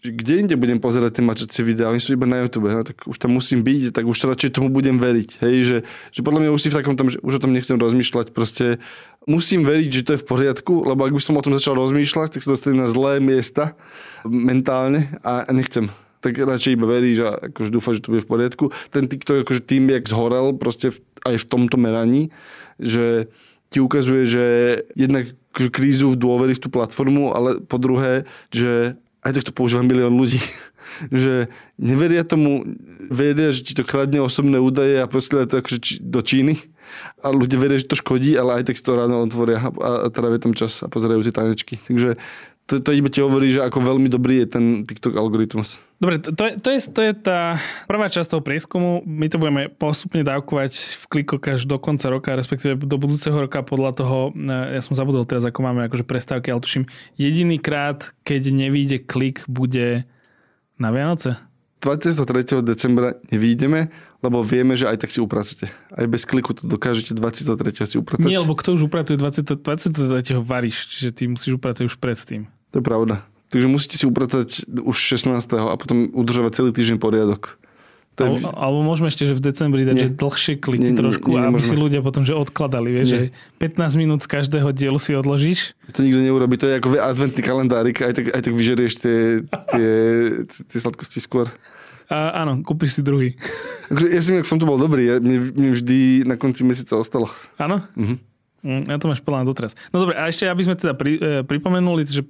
kde inde budem pozerať tie mačacie videá, oni sú iba na YouTube, no, tak už tam musím byť, tak už radšej tomu budem veriť. Hej, že, že podľa mňa už si v takom tom, že už o tom nechcem rozmýšľať, proste musím veriť, že to je v poriadku, lebo ak by som o tom začal rozmýšľať, tak sa dostanem na zlé miesta mentálne a nechcem tak radšej iba veríš a akože dúfa, že to bude v poriadku. Ten TikTok akože tým, jak zhorel proste v, aj v tomto meraní, že ti ukazuje, že jednak akože krízu v dôvery v tú platformu, ale po druhé, že aj tak to používa milión ľudí. že neveria tomu, vedia, že ti to kradne osobné údaje a posiela to akože do Číny a ľudia veria, že to škodí, ale aj tak si to ráno otvoria a, a trávia tam čas a pozerajú tie tanečky. Takže to, to iba ti hovorí, že ako veľmi dobrý je ten TikTok algoritmus. Dobre, to, to, je, to, je, to je tá prvá časť toho prieskumu. My to budeme postupne dávkovať v klikoch až do konca roka, respektíve do budúceho roka podľa toho, eh, ja som zabudol teraz, ako máme akože prestávky, ale tuším, jediný krát, keď nevíde klik, bude na Vianoce. 23. decembra nevídeme, lebo vieme, že aj tak si upracete. Aj bez kliku to dokážete 23. si upratať. Nie, lebo kto už upratuje 20, 23. varíš, čiže ty musíš upratať už predtým. To je pravda. Takže musíte si upratať už 16. a potom udržovať celý týždeň poriadok. To je... Alebo môžeme ešte, že v decembri dať, že dlhšie kliky nie, trošku, nie, nie, aby si ľudia potom, že odkladali, vieš, že 15 minút z každého dielu si odložíš. To nikto neurobi, to je ako adventný kalendárik, aj tak, aj tak vyžerieš tie, tie, tie sladkosti skôr. A, áno, kúpiš si druhý. ja si som tu bol dobrý, ja, mne, mne vždy na konci mesiaca ostalo. Áno? Mhm. Ja to máš plán doteraz. No dobre, a ešte aby sme teda pri, e, pripomenuli, že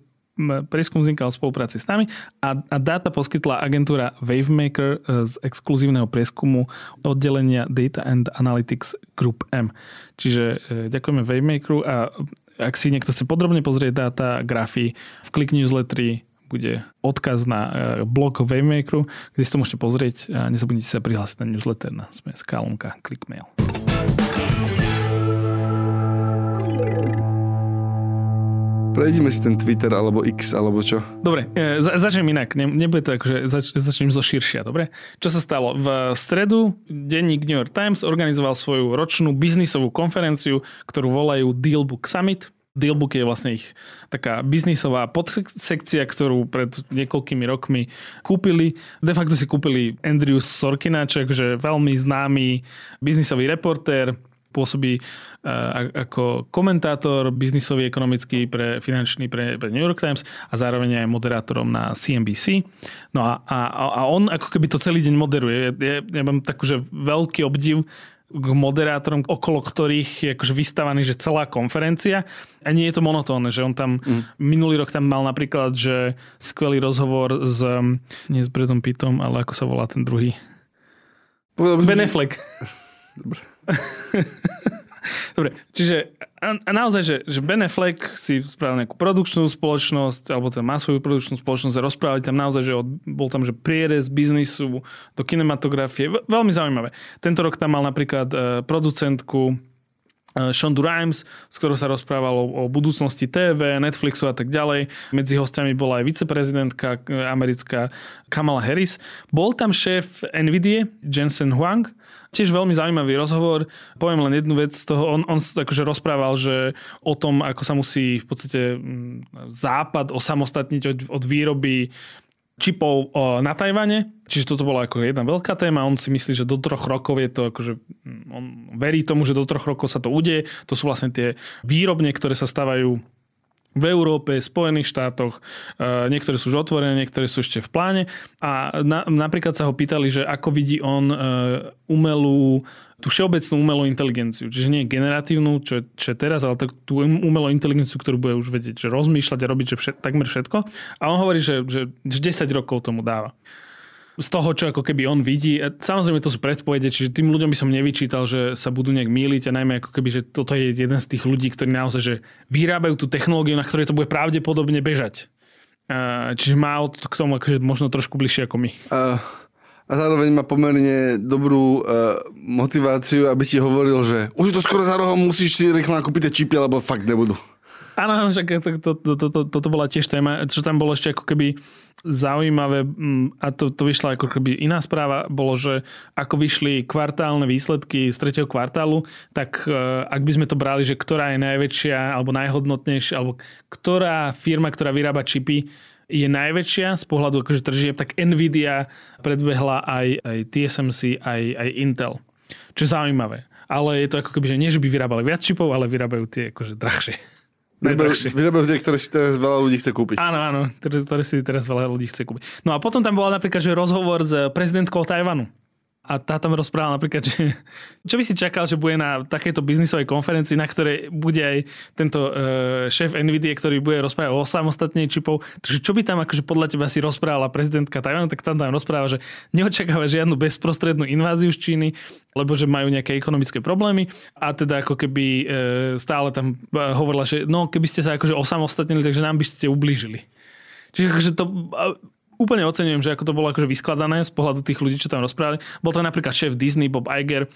prieskum vznikal v spolupráci s nami a, a dáta poskytla agentúra Wavemaker e, z exkluzívneho prieskumu oddelenia Data and Analytics Group M. Čiže e, ďakujeme Wavemakeru a ak si niekto chce podrobne pozrieť dáta, grafy v Click Newsletteri, bude odkaz na e, blog Wavemakeru, kde si to môžete pozrieť a nezabudnite sa prihlásiť na newsletter na sme Clickmail. Prejdime si ten Twitter alebo X alebo čo. Dobre, e, za, začnem inak. Ne, nebude to akože, zač, začnem zo širšia, dobre? Čo sa stalo? V stredu denník New York Times organizoval svoju ročnú biznisovú konferenciu, ktorú volajú Dealbook Summit. Dealbook je vlastne ich taká biznisová podsekcia, ktorú pred niekoľkými rokmi kúpili. De facto si kúpili Andrew Sorkina, čo je veľmi známy biznisový reportér, pôsobí uh, ako komentátor biznisový, ekonomický pre finančný pre, pre New York Times a zároveň aj moderátorom na CNBC. No a, a, a on ako keby to celý deň moderuje. Ja, ja mám takú, že veľký obdiv k moderátorom, okolo ktorých je akože vystavaný, že celá konferencia a nie je to monotónne, že on tam mm. minulý rok tam mal napríklad, že skvelý rozhovor s nie s Bredom Pittom, ale ako sa volá ten druhý? Ben Affleck. Dobre. Dobre, čiže a, naozaj, že, že Ben Affleck si spravil nejakú produkčnú spoločnosť, alebo tam má svoju produkčnú spoločnosť a rozprávali tam naozaj, že od, bol tam, že prierez biznisu do kinematografie. Veľmi zaujímavé. Tento rok tam mal napríklad uh, producentku Shondu Rhimes, s ktorou sa rozprávalo o budúcnosti TV, Netflixu a tak ďalej. Medzi hostiami bola aj viceprezidentka uh, americká Kamala Harris. Bol tam šéf NVIDIA, Jensen Huang, Tiež veľmi zaujímavý rozhovor. Poviem len jednu vec z toho. On, on akože rozprával, že o tom, ako sa musí v podstate mm, západ osamostatniť od, od výroby čipov na Tajvane. Čiže toto bola ako jedna veľká téma. On si myslí, že do troch rokov je to akože... Mm, on verí tomu, že do troch rokov sa to udeje. To sú vlastne tie výrobne, ktoré sa stávajú v Európe, Spojených štátoch. E, niektoré sú už otvorené, niektoré sú ešte v pláne. A na, napríklad sa ho pýtali, že ako vidí on e, umelú, tú všeobecnú umelú inteligenciu. Čiže nie generatívnu, čo, čo je teraz, ale tú umelú inteligenciu, ktorú bude už vedieť, že rozmýšľať a robiť že všet, takmer všetko. A on hovorí, že, že 10 rokov tomu dáva z toho, čo ako keby on vidí. Samozrejme to sú predpovede, čiže tým ľuďom by som nevyčítal, že sa budú nejak míliť a najmä ako keby, že toto je jeden z tých ľudí, ktorí naozaj že vyrábajú tú technológiu, na ktorej to bude pravdepodobne bežať. Čiže má k tomu akože možno trošku bližšie ako my. Uh, a zároveň má pomerne dobrú uh, motiváciu, aby ti hovoril, že už to skoro za rohom musíš si rýchlo nakúpiť čipy, lebo fakt nebudú. Áno, však to, to, to, to, toto bola tiež téma, čo tam bolo ešte ako keby zaujímavé mm, a to, to vyšla ako keby iná správa, bolo, že ako vyšli kvartálne výsledky z tretieho kvartálu, tak e, ak by sme to brali, že ktorá je najväčšia alebo najhodnotnejšia, alebo ktorá firma, ktorá vyrába čipy, je najväčšia z pohľadu akože tržieb, tak Nvidia predbehla aj, aj TSMC, aj, aj Intel. Čo je zaujímavé. Ale je to ako keby, že nie, že by vyrábali viac čipov, ale vyrábajú tie akože drahšie. Vyrábajú tie, ktoré si teraz veľa ľudí chce kúpiť. Áno, áno, ktoré, ktoré si teraz veľa ľudí chce kúpiť. No a potom tam bola napríklad, že rozhovor s prezidentkou Tajvanu. A tá tam rozprávala napríklad, že čo by si čakal, že bude na takejto biznisovej konferencii, na ktorej bude aj tento uh, šéf NVIDIA, ktorý bude rozprávať o samostatne čipov. Takže čo by tam akože podľa teba si rozprávala prezidentka Tajvanu, tak tam tam rozpráva, že neočakáva žiadnu bezprostrednú inváziu z Číny, lebo že majú nejaké ekonomické problémy a teda ako keby uh, stále tam uh, hovorila, že no keby ste sa akože osamostatnili, takže nám by ste ublížili. Čiže akože to úplne oceňujem, že ako to bolo akože vyskladané z pohľadu tých ľudí, čo tam rozprávali. Bol to napríklad šéf Disney, Bob Iger,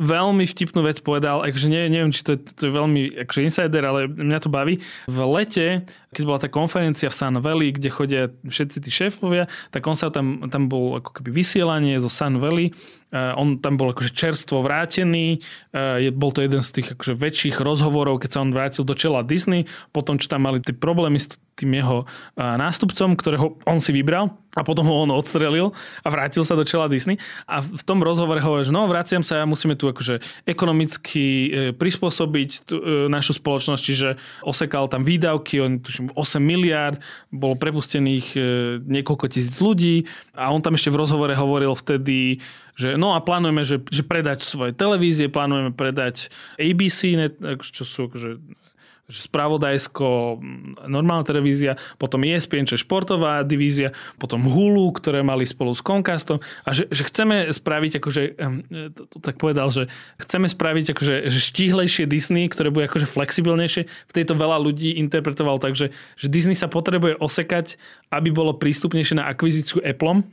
veľmi vtipnú vec povedal, akože neviem, neviem či to je, to je veľmi akože insider, ale mňa to baví. V lete, keď bola tá konferencia v Sun Valley, kde chodia všetci tí šéfovia, tak on sa tam, tam bol ako keby vysielanie zo Sun Valley. Uh, on tam bol akože čerstvo vrátený. Uh, je, bol to jeden z tých akože väčších rozhovorov, keď sa on vrátil do čela Disney, potom čo tam mali tie problémy s tým jeho nástupcom, ktorého on si vybral a potom ho on odstrelil a vrátil sa do čela Disney. A v tom rozhovore hovorí, že no, vraciam sa, musíme tu akože ekonomicky e, prispôsobiť e, našu spoločnosť, čiže osekal tam výdavky, on tuším 8 miliard, bolo prepustených e, niekoľko tisíc ľudí a on tam ešte v rozhovore hovoril vtedy, že no a plánujeme, že, že predať svoje televízie, plánujeme predať ABC, čo sú akože spravodajsko, normálna televízia, potom ESPN, čo je športová divízia, potom Hulu, ktoré mali spolu s Comcastom a že, že chceme spraviť, akože, to, to tak povedal, že chceme spraviť akože, že štíhlejšie Disney, ktoré bude akože flexibilnejšie. V tejto veľa ľudí interpretoval tak, že, že Disney sa potrebuje osekať, aby bolo prístupnejšie na akvizíciu Appleom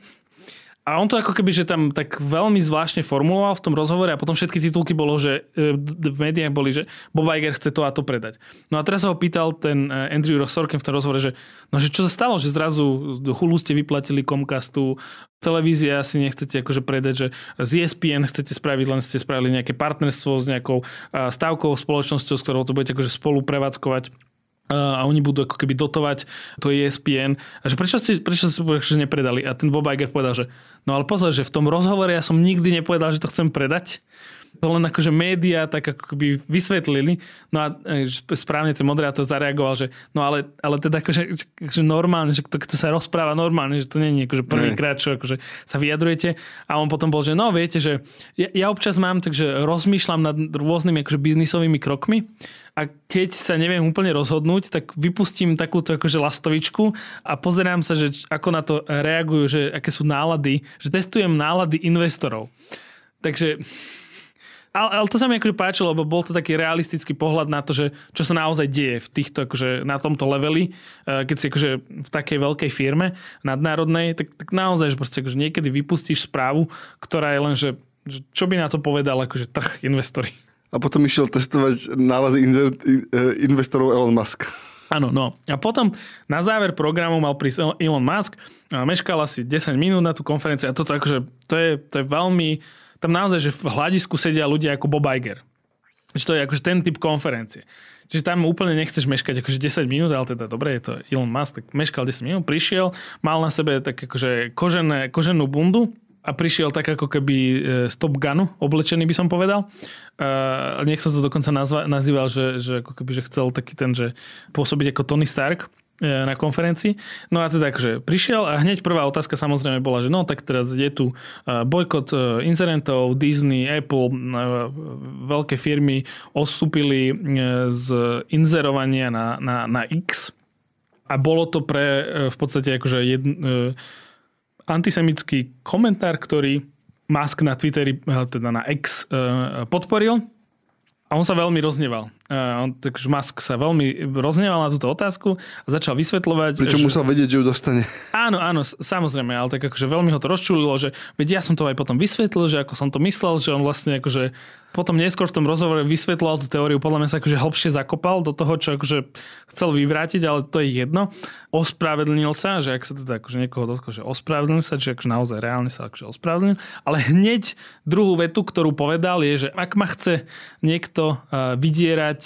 a on to ako keby, že tam tak veľmi zvláštne formuloval v tom rozhovore a potom všetky titulky bolo, že e, v médiách boli, že Bob Iger chce to a to predať. No a teraz sa ho pýtal ten e, Andrew Sorkin v tom rozhovore, že, no, že čo sa stalo, že zrazu Hulu ste vyplatili Comcastu, televízia si nechcete akože predať, že z ESPN chcete spraviť, len ste spravili nejaké partnerstvo s nejakou stavkovou spoločnosťou, s ktorou to budete akože spolu prevádzkovať a oni budú ako keby dotovať to ESPN. A že prečo si, prečo si že nepredali? A ten Bob Iger povedal, že no ale pozor, že v tom rozhovore ja som nikdy nepovedal, že to chcem predať. To len akože médiá tak ako keby vysvetlili. No a e, správne ten moderátor zareagoval, že no ale, ale teda akože, akože normálne, že to, to sa rozpráva normálne, že to nie je akože prvýkrát, čo akože sa vyjadrujete. A on potom bol, že no viete, že ja, ja občas mám, takže rozmýšľam nad rôznymi akože biznisovými krokmi a keď sa neviem úplne rozhodnúť, tak vypustím takúto akože lastovičku a pozerám sa, že ako na to reagujú, že aké sú nálady, že testujem nálady investorov. Takže ale, ale to sa mi akože páčilo, lebo bol to taký realistický pohľad na to, že čo sa naozaj deje v týchto, akože na tomto leveli, eh, keď si akože v takej veľkej firme nadnárodnej, tak, tak naozaj, že proste akože niekedy vypustíš správu, ktorá je len, že, že čo by na to povedal akože trh investori. A potom išiel testovať nálady e, investorov Elon Musk. Áno, no. A potom na záver programu mal prísť Elon Musk a meškal asi 10 minút na tú konferenciu a toto akože, to je, to je veľmi, tam naozaj, že v hľadisku sedia ľudia ako Bob Iger. Že to je akože ten typ konferencie. Čiže tam úplne nechceš meškať akože 10 minút, ale teda dobre, je to Elon Musk, tak meškal 10 minút, prišiel, mal na sebe tak akože kožené, koženú bundu, a prišiel tak ako keby e, z Top Gunu, oblečený by som povedal. Uh, niekto to dokonca nazva, nazýval, že, že ako keby že chcel taký ten, že pôsobiť ako Tony Stark e, na konferencii. No a teda akože prišiel a hneď prvá otázka samozrejme bola, že no tak teraz je tu bojkot incidentov, Disney, Apple, veľké firmy osúpili z inzerovania na, na, na X a bolo to pre v podstate akože jedn, antisemický komentár, ktorý Musk na Twitteri, eh, teda na X, eh, podporil. A on sa veľmi rozneval. On, takže Musk sa veľmi rozneval na túto otázku a začal vysvetľovať. Pričom že... musel vedieť, že ju dostane. Áno, áno, samozrejme, ale tak akože veľmi ho to rozčulilo, že veď ja som to aj potom vysvetlil, že ako som to myslel, že on vlastne akože potom neskôr v tom rozhovore vysvetloval tú teóriu, podľa mňa sa akože hlbšie zakopal do toho, čo akože chcel vyvrátiť, ale to je jedno. Ospravedlnil sa, že ak sa teda akože niekoho dotkol, že ospravedlnil sa, že akože naozaj reálne sa akože ospravedlnil, ale hneď druhú vetu, ktorú povedal je, že ak ma chce niekto vydierať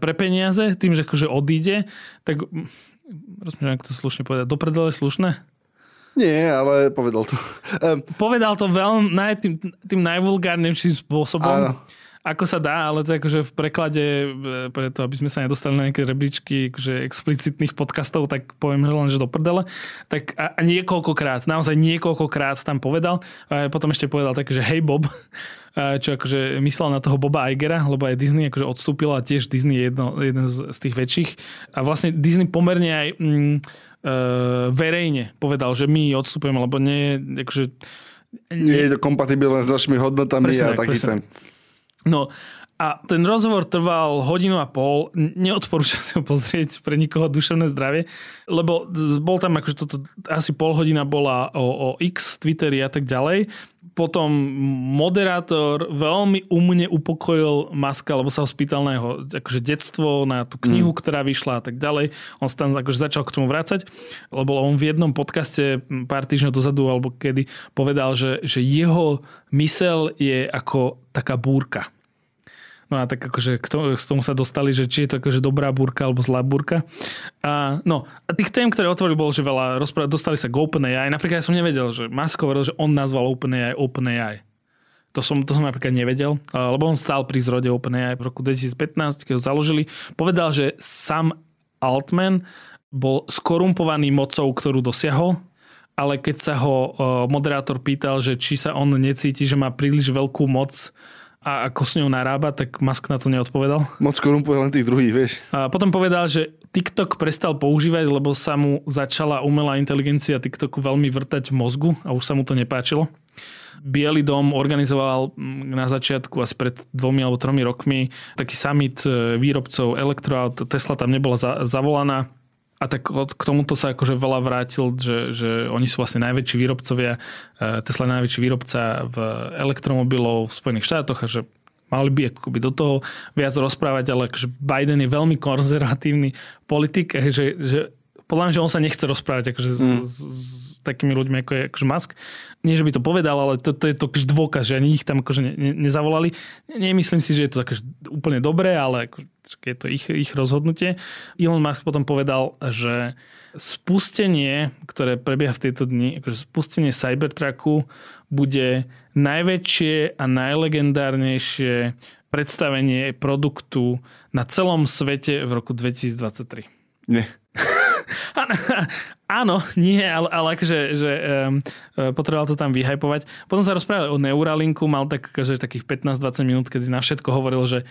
pre peniaze tým, že akože odíde, tak rozumiem, ako to slušne povedať, do je slušné? Nie, ale povedal to. Povedal to veľmi naj, tým, tým najvulgárnejším spôsobom. Áno ako sa dá, ale to akože v preklade, e, preto aby sme sa nedostali na nejaké rebríčky akože explicitných podcastov, tak poviem len, že do prdele. Tak a, a niekoľkokrát, naozaj niekoľkokrát tam povedal. A potom ešte povedal tak, že hej Bob, čo akože myslel na toho Boba Igera, lebo aj Disney akože odstúpil a tiež Disney je jedno, jeden z, z tých väčších. A vlastne Disney pomerne aj mm, e, verejne povedal, že my odstupujeme, lebo nie, akože, nie, nie je to kompatibilné s našimi hodnotami presne, a taký ten. No a ten rozhovor trval hodinu a pol. Neodporúčam si ho pozrieť pre nikoho duševné zdravie, lebo bol tam akože toto asi pol hodina bola o, o X, Twitteri a tak ďalej. Potom moderátor veľmi umne upokojil Maska, lebo sa ho spýtal na jeho akože detstvo, na tú knihu, mm. ktorá vyšla a tak ďalej. On sa tam akože začal k tomu vrácať, lebo on v jednom podcaste pár týždňov dozadu alebo kedy povedal, že, že jeho mysel je ako taká búrka No a tak akože k tomu, k tomu sa dostali, že či je to akože dobrá búrka alebo zlá búrka. A, no, a tých tém, ktoré otvorili, bolo, že veľa rozprávať, dostali sa k OpenAI. Napríklad ja som nevedel, že Musk hovoril, že on nazval OpenAI OpenAI. To som, to som napríklad nevedel, lebo on stál pri zrode OpenAI v roku 2015, keď ho založili. Povedal, že Sam Altman bol skorumpovaný mocou, ktorú dosiahol, ale keď sa ho moderátor pýtal, že či sa on necíti, že má príliš veľkú moc a ako s ňou narába, tak Musk na to neodpovedal. Moc korumpuje len tých druhých, vieš. A potom povedal, že TikTok prestal používať, lebo sa mu začala umelá inteligencia TikToku veľmi vrtať v mozgu a už sa mu to nepáčilo. Bielý dom organizoval na začiatku asi pred dvomi alebo tromi rokmi taký summit e, výrobcov elektroaut. Tesla tam nebola zavolaná a tak k tomuto sa akože veľa vrátil, že, že oni sú vlastne najväčší výrobcovia, e, Tesla je najväčší výrobca v elektromobilov v Spojených štátoch a že mali by akoby do toho viac rozprávať, ale akože Biden je veľmi konzervatívny politik, že, že podľa mňa, že on sa nechce rozprávať akože mm. s, s takými ľuďmi ako je akože Musk. Nie, že by to povedal, ale to, to je to dôkaz, že ani ich tam akože ne, ne, nezavolali. Nemyslím si, že je to také úplne dobré, ale ako, je to ich, ich rozhodnutie. Elon Musk potom povedal, že spustenie, ktoré prebieha v tejto dni, akože spustenie Cybertrucku bude najväčšie a najlegendárnejšie predstavenie produktu na celom svete v roku 2023. Nie. Áno, nie, ale, ale akože že, um, potreboval to tam vyhypovať. Potom sa rozprávali o Neuralinku, mal tak, že takých 15-20 minút, kedy na všetko hovoril, že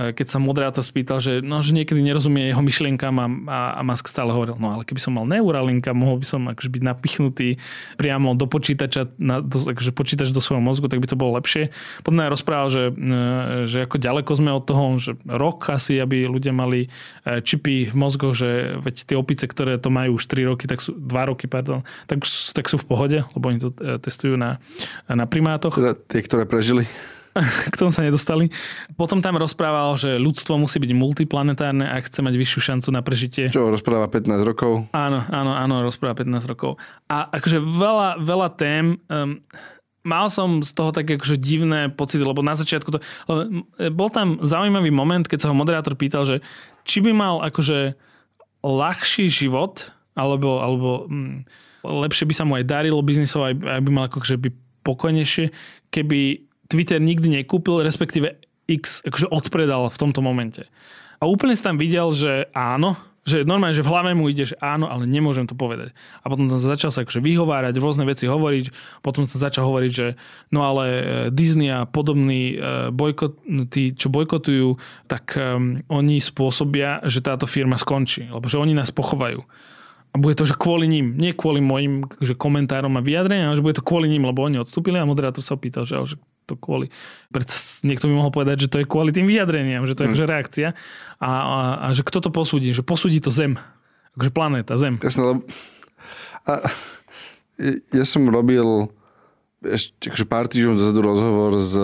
keď sa moderátor spýtal, že, no, že niekedy nerozumie jeho myšlienkam a, a, a Musk stále hovoril, no ale keby som mal Neuralinka, mohol by som akože byť napichnutý priamo do počítača, na, do, akože počítač do svojho mozgu, tak by to bolo lepšie. Potom aj rozprával, že, e, že ako ďaleko sme od toho, že rok asi, aby ľudia mali e, čipy v mozgoch, že veď tie opice, ktoré to majú už 3 roky, tak sú 2 roky, pardon, tak, tak sú v pohode, lebo oni to testujú na, na primátoch. Teda tie, ktoré prežili. K tomu sa nedostali. Potom tam rozprával, že ľudstvo musí byť multiplanetárne a chce mať vyššiu šancu na prežitie. Čo rozpráva 15 rokov? Áno, áno, áno, rozpráva 15 rokov. A akože veľa, veľa tém... Um, mal som z toho také akože divné pocity, lebo na začiatku to... Bol tam zaujímavý moment, keď sa ho moderátor pýtal, že či by mal akože ľahší život, alebo, alebo hm, lepšie by sa mu aj darilo biznisov, aj, aj by mal akože by pokojnejšie, keby Twitter nikdy nekúpil, respektíve X akože odpredal v tomto momente. A úplne si tam videl, že áno, že normálne, že v hlave mu ide, že áno, ale nemôžem to povedať. A potom sa začal sa akože vyhovárať, rôzne veci hovoriť, potom sa začal hovoriť, že no ale e, Disney a podobní e, bojkot, no tí, čo bojkotujú, tak um, oni spôsobia, že táto firma skončí, lebo že oni nás pochovajú. A bude to, že kvôli ním, nie kvôli mojim že komentárom a vyjadreniam, ale že bude to kvôli ním, lebo oni odstúpili a moderátor sa opýtal, že, že to kvôli. Preto niekto by mohol povedať, že to je kvôli tým vyjadreniam, že to je Hm. akože reakcia. A, a, a že kto to posúdi? Že posúdi to Zem. Akože planéta, Zem. Jasné, lebo... A, ja som robil ešte akože pár týždňov dozadu rozhovor s,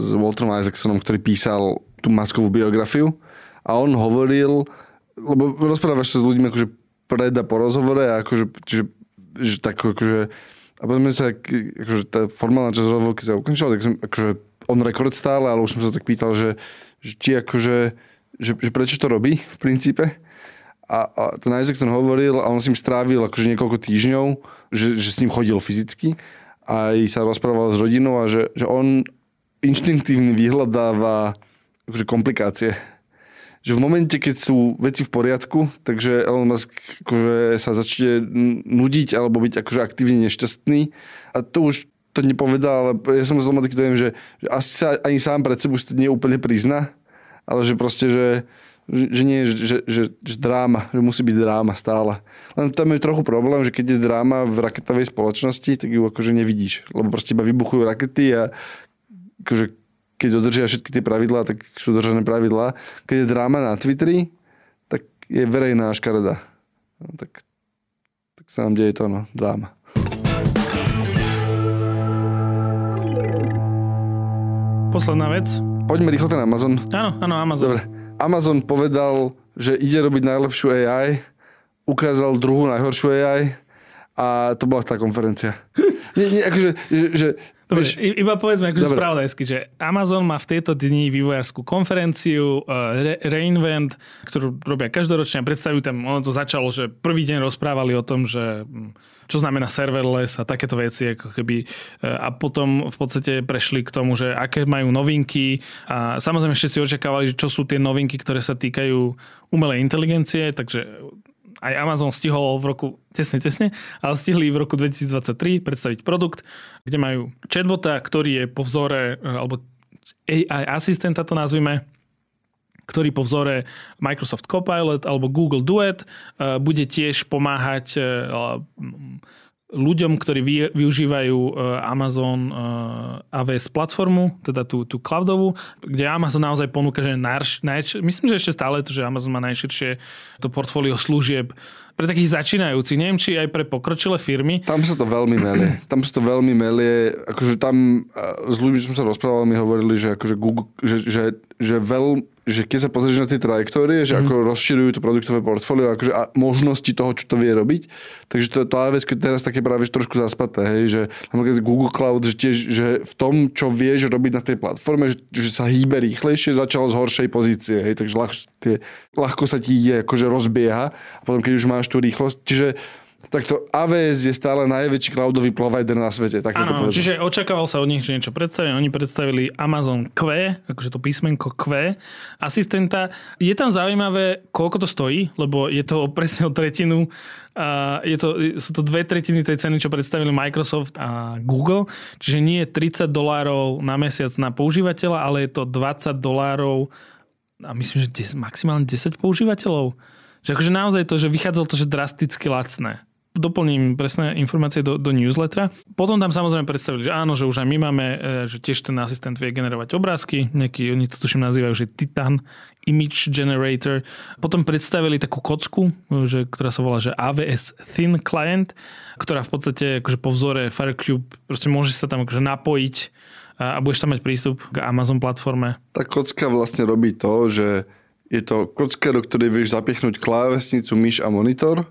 s Walterom Isaacsonom, ktorý písal tú maskovú biografiu a on hovoril, lebo rozprávaš sa s ľuďmi akože pred a po rozhovore a akože, čiže, že tak akože a potom sa, akože tá formálna časť rozhovorky sa ukončila, tak som akože on rekord stále, ale už som sa tak pýtal, že, že či akože, že, že prečo to robí v princípe. A, a ten Isaacson hovoril a on s ním strávil akože niekoľko týždňov, že, že s ním chodil fyzicky aj sa rozprával s rodinou a že, že on inštinktívne vyhľadáva akože komplikácie. Že v momente, keď sú veci v poriadku, takže Elon Musk akože sa začne nudiť alebo byť akože aktívne nešťastný. A to už to nepovedal, ale ja som zlomatický taký že, že asi sa ani sám pred sebou si to nie prizna, ale že proste, že, že, nie, že, že, že dráma, že musí byť dráma stále. Len tam je trochu problém, že keď je dráma v raketovej spoločnosti, tak ju akože nevidíš, lebo proste iba vybuchujú rakety a akože keď dodržia všetky tie pravidlá, tak sú dodržané pravidlá. Keď je dráma na Twitteri, tak je verejná škareda. No, tak, tak sa nám deje to, no, dráma. Posledná vec. Poďme rýchlo ten Amazon. Áno, áno, Amazon. Dobre. Amazon povedal, že ide robiť najlepšiu AI, ukázal druhú najhoršiu AI a to bola tá konferencia. Nie, nie, akože, že, že Dobre, iba povedzme akože spravodajsky, že Amazon má v tejto dni vývojárskú konferenciu uh, Re- Reinvent, ktorú robia každoročne a predstavujú tam, ono to začalo, že prvý deň rozprávali o tom, že hm, čo znamená serverless a takéto veci, ako keby, uh, a potom v podstate prešli k tomu, že aké majú novinky a samozrejme si očakávali, že čo sú tie novinky, ktoré sa týkajú umelej inteligencie, takže aj Amazon stihol v roku, tesne, tesne, ale stihli v roku 2023 predstaviť produkt, kde majú chatbota, ktorý je po vzore, e, alebo AI asistenta to nazvime, ktorý po vzore Microsoft Copilot alebo Google Duet e, bude tiež pomáhať e, ľuďom, ktorí vy- využívajú e, Amazon e, AWS platformu, teda tú, tú cloudovú, kde Amazon naozaj ponúka, že najš, najš, myslím, že ešte stále to, že Amazon má najširšie to portfólio služieb pre takých začínajúcich, neviem, či aj pre pokročilé firmy. Tam sa to veľmi melie. Tam sa to veľmi melie. Akože tam a s ľuďmi, som sa rozprával, mi hovorili, že, akože Google, že, že, že, veľ, že keď sa pozrieš na tie trajektórie, že ako rozširujú to produktové portfólio akože a možnosti toho, čo to vie robiť. Takže to, to AWS keď teraz také práve že trošku zaspaté, hej, že napríklad Google Cloud, že, tiež, že v tom, čo vieš robiť na tej platforme, že, že sa hýbe rýchlejšie, začalo z horšej pozície, hej, takže ľah, tie, ľahko sa ti ide akože rozbieha a potom keď už máš tú rýchlosť, čiže takto AWS je stále najväčší cloudový provider na svete, tak to Áno, povedal. čiže očakával sa od nich, že niečo predstavia. Oni predstavili Amazon Q, akože to písmenko Q, asistenta. Je tam zaujímavé, koľko to stojí, lebo je to presne o tretinu. A je to, sú to dve tretiny tej ceny, čo predstavili Microsoft a Google. Čiže nie je 30 dolárov na mesiac na používateľa, ale je to 20 dolárov a myslím, že 10, maximálne 10 používateľov. Že akože naozaj to, že vychádzalo to, že drasticky lacné doplním presné informácie do, do newslettera. Potom tam samozrejme predstavili, že áno, že už aj my máme, e, že tiež ten asistent vie generovať obrázky, nejaký, oni to tuším nazývajú, že Titan Image Generator. Potom predstavili takú kocku, e, že, ktorá sa volá, že AWS Thin Client, ktorá v podstate akože po vzore Firecube proste môže sa tam akože napojiť a, a budeš tam mať prístup k Amazon platforme. Tá kocka vlastne robí to, že je to kocka, do ktorej vieš zapichnúť klávesnicu, myš a monitor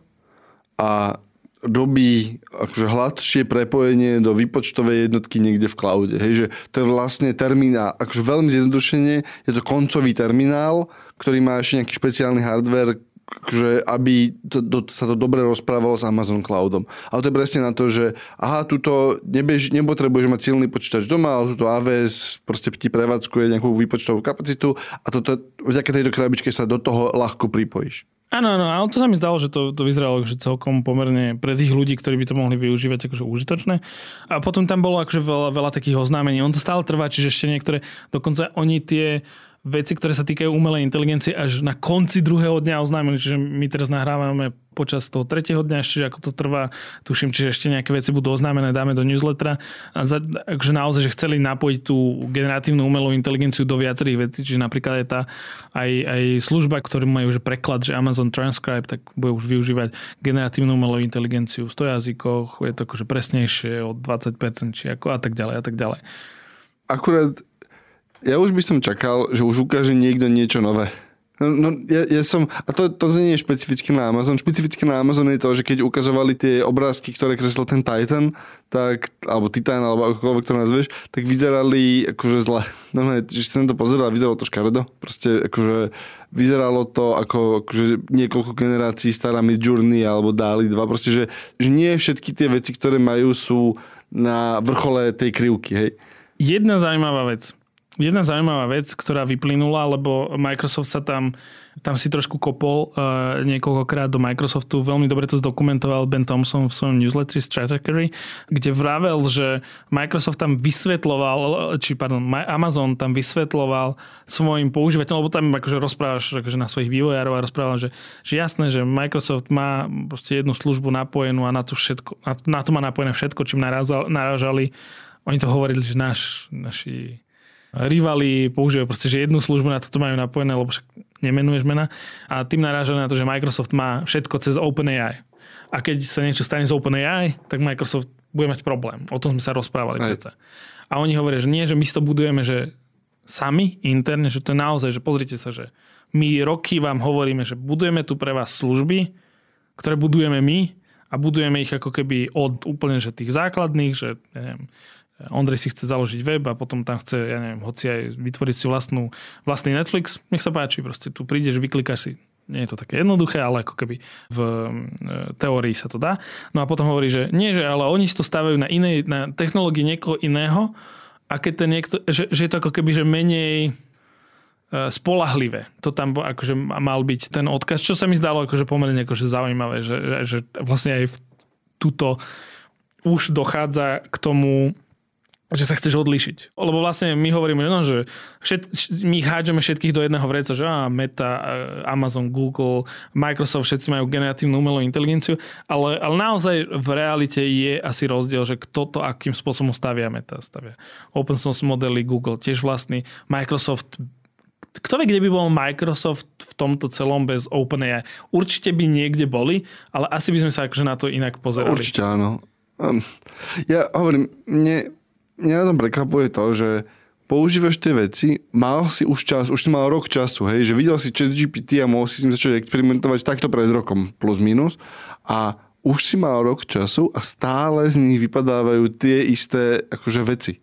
a robí akože hladšie prepojenie do výpočtovej jednotky niekde v cloude. Hej, že to je vlastne terminál, akože veľmi zjednodušene, je to koncový terminál, ktorý má ešte nejaký špeciálny hardware, že aby to, to, sa to dobre rozprávalo s Amazon Cloudom. Ale to je presne na to, že aha, tuto nebež, nepotrebuješ mať silný počítač doma, ale tuto AWS proste ti prevádzkuje nejakú výpočtovú kapacitu a toto, vďaka tejto krabičke sa do toho ľahko pripojíš. Áno, áno, ale to sa mi zdalo, že to, to vyzeralo že celkom pomerne pre tých ľudí, ktorí by to mohli využívať akože užitočné. A potom tam bolo akože veľa, veľa takých oznámení. On to stále trvá, čiže ešte niektoré, dokonca oni tie veci, ktoré sa týkajú umelej inteligencie až na konci druhého dňa oznámili, čiže my teraz nahrávame počas toho tretieho dňa, čiže ako to trvá, tuším, čiže ešte nejaké veci budú oznámené, dáme do newslettera. A za, že naozaj, že chceli napojiť tú generatívnu umelú inteligenciu do viacerých vecí, čiže napríklad je tá aj, aj služba, ktorú majú že preklad, že Amazon Transcribe, tak bude už využívať generatívnu umelú inteligenciu v 100 jazykoch, je to akože presnejšie o 20%, či ako a tak ďalej a tak ďalej. Akurát ja už by som čakal, že už ukáže niekto niečo nové. No, no ja, ja som, a to, to nie je špecificky na Amazon. Špecificky na Amazon je to, že keď ukazovali tie obrázky, ktoré kreslil ten Titan, tak, alebo Titan, alebo akokoľvek to nazveš, tak vyzerali akože zle. No, ne, že som to pozeral, vyzeralo to škaredo. Proste akože vyzeralo to ako akože niekoľko generácií stará Midjourney alebo Dali 2. Proste, že, že nie všetky tie veci, ktoré majú, sú na vrchole tej krivky, hej. Jedna zaujímavá vec. Jedna zaujímavá vec, ktorá vyplynula, lebo Microsoft sa tam, tam si trošku kopol uh, niekoľkokrát do Microsoftu. Veľmi dobre to zdokumentoval Ben Thompson v svojom newsletteri Strategy, kde vravel, že Microsoft tam vysvetloval, či pardon, Amazon tam vysvetloval svojim používateľom, lebo tam akože rozprávaš akože na svojich vývojárov a rozprával, že, že jasné, že Microsoft má proste jednu službu napojenú a na to, všetko, na, na to má napojené všetko, čím narážali. Oni to hovorili, že náš, naši rivali používajú proste, že jednu službu na toto majú napojené, lebo však nemenuješ mena. A tým narážali na to, že Microsoft má všetko cez OpenAI. A keď sa niečo stane z OpenAI, tak Microsoft bude mať problém. O tom sme sa rozprávali predsa. A oni hovoria, že nie, že my si to budujeme, že sami, interne, že to je naozaj, že pozrite sa, že my roky vám hovoríme, že budujeme tu pre vás služby, ktoré budujeme my a budujeme ich ako keby od úplne že tých základných, že neviem, Ondrej si chce založiť web a potom tam chce, ja neviem, hoci aj vytvoriť si vlastnú, vlastný Netflix, nech sa páči, proste tu prídeš, vyklikáš si nie je to také jednoduché, ale ako keby v e, teórii sa to dá. No a potom hovorí, že nie, že ale oni si to stavajú na inej, na technológii niekoho iného a keď ten niekto, že, že je to ako keby, že menej e, spolahlivé. To tam akože mal byť ten odkaz, čo sa mi zdalo akože pomerne akože zaujímavé, že, že vlastne aj v túto už dochádza k tomu že sa chceš odlišiť. Lebo vlastne my hovoríme, no, že všet, my hádžeme všetkých do jedného vreca, že á, Meta, Amazon, Google, Microsoft, všetci majú generatívnu umelú inteligenciu, ale, ale naozaj v realite je asi rozdiel, že kto to akým spôsobom stavia Meta. Stavia open source modely, Google tiež vlastný, Microsoft kto vie, kde by bol Microsoft v tomto celom bez OpenAI? Určite by niekde boli, ale asi by sme sa akože na to inak pozerali. Určite áno. Um, ja hovorím, mne, mňa tom prekvapuje to, že používaš tie veci, mal si už čas, už si mal rok času, hej, že videl si chat GPT a mohol si s ním začať experimentovať takto pred rokom, plus minus a už si mal rok času a stále z nich vypadávajú tie isté akože veci.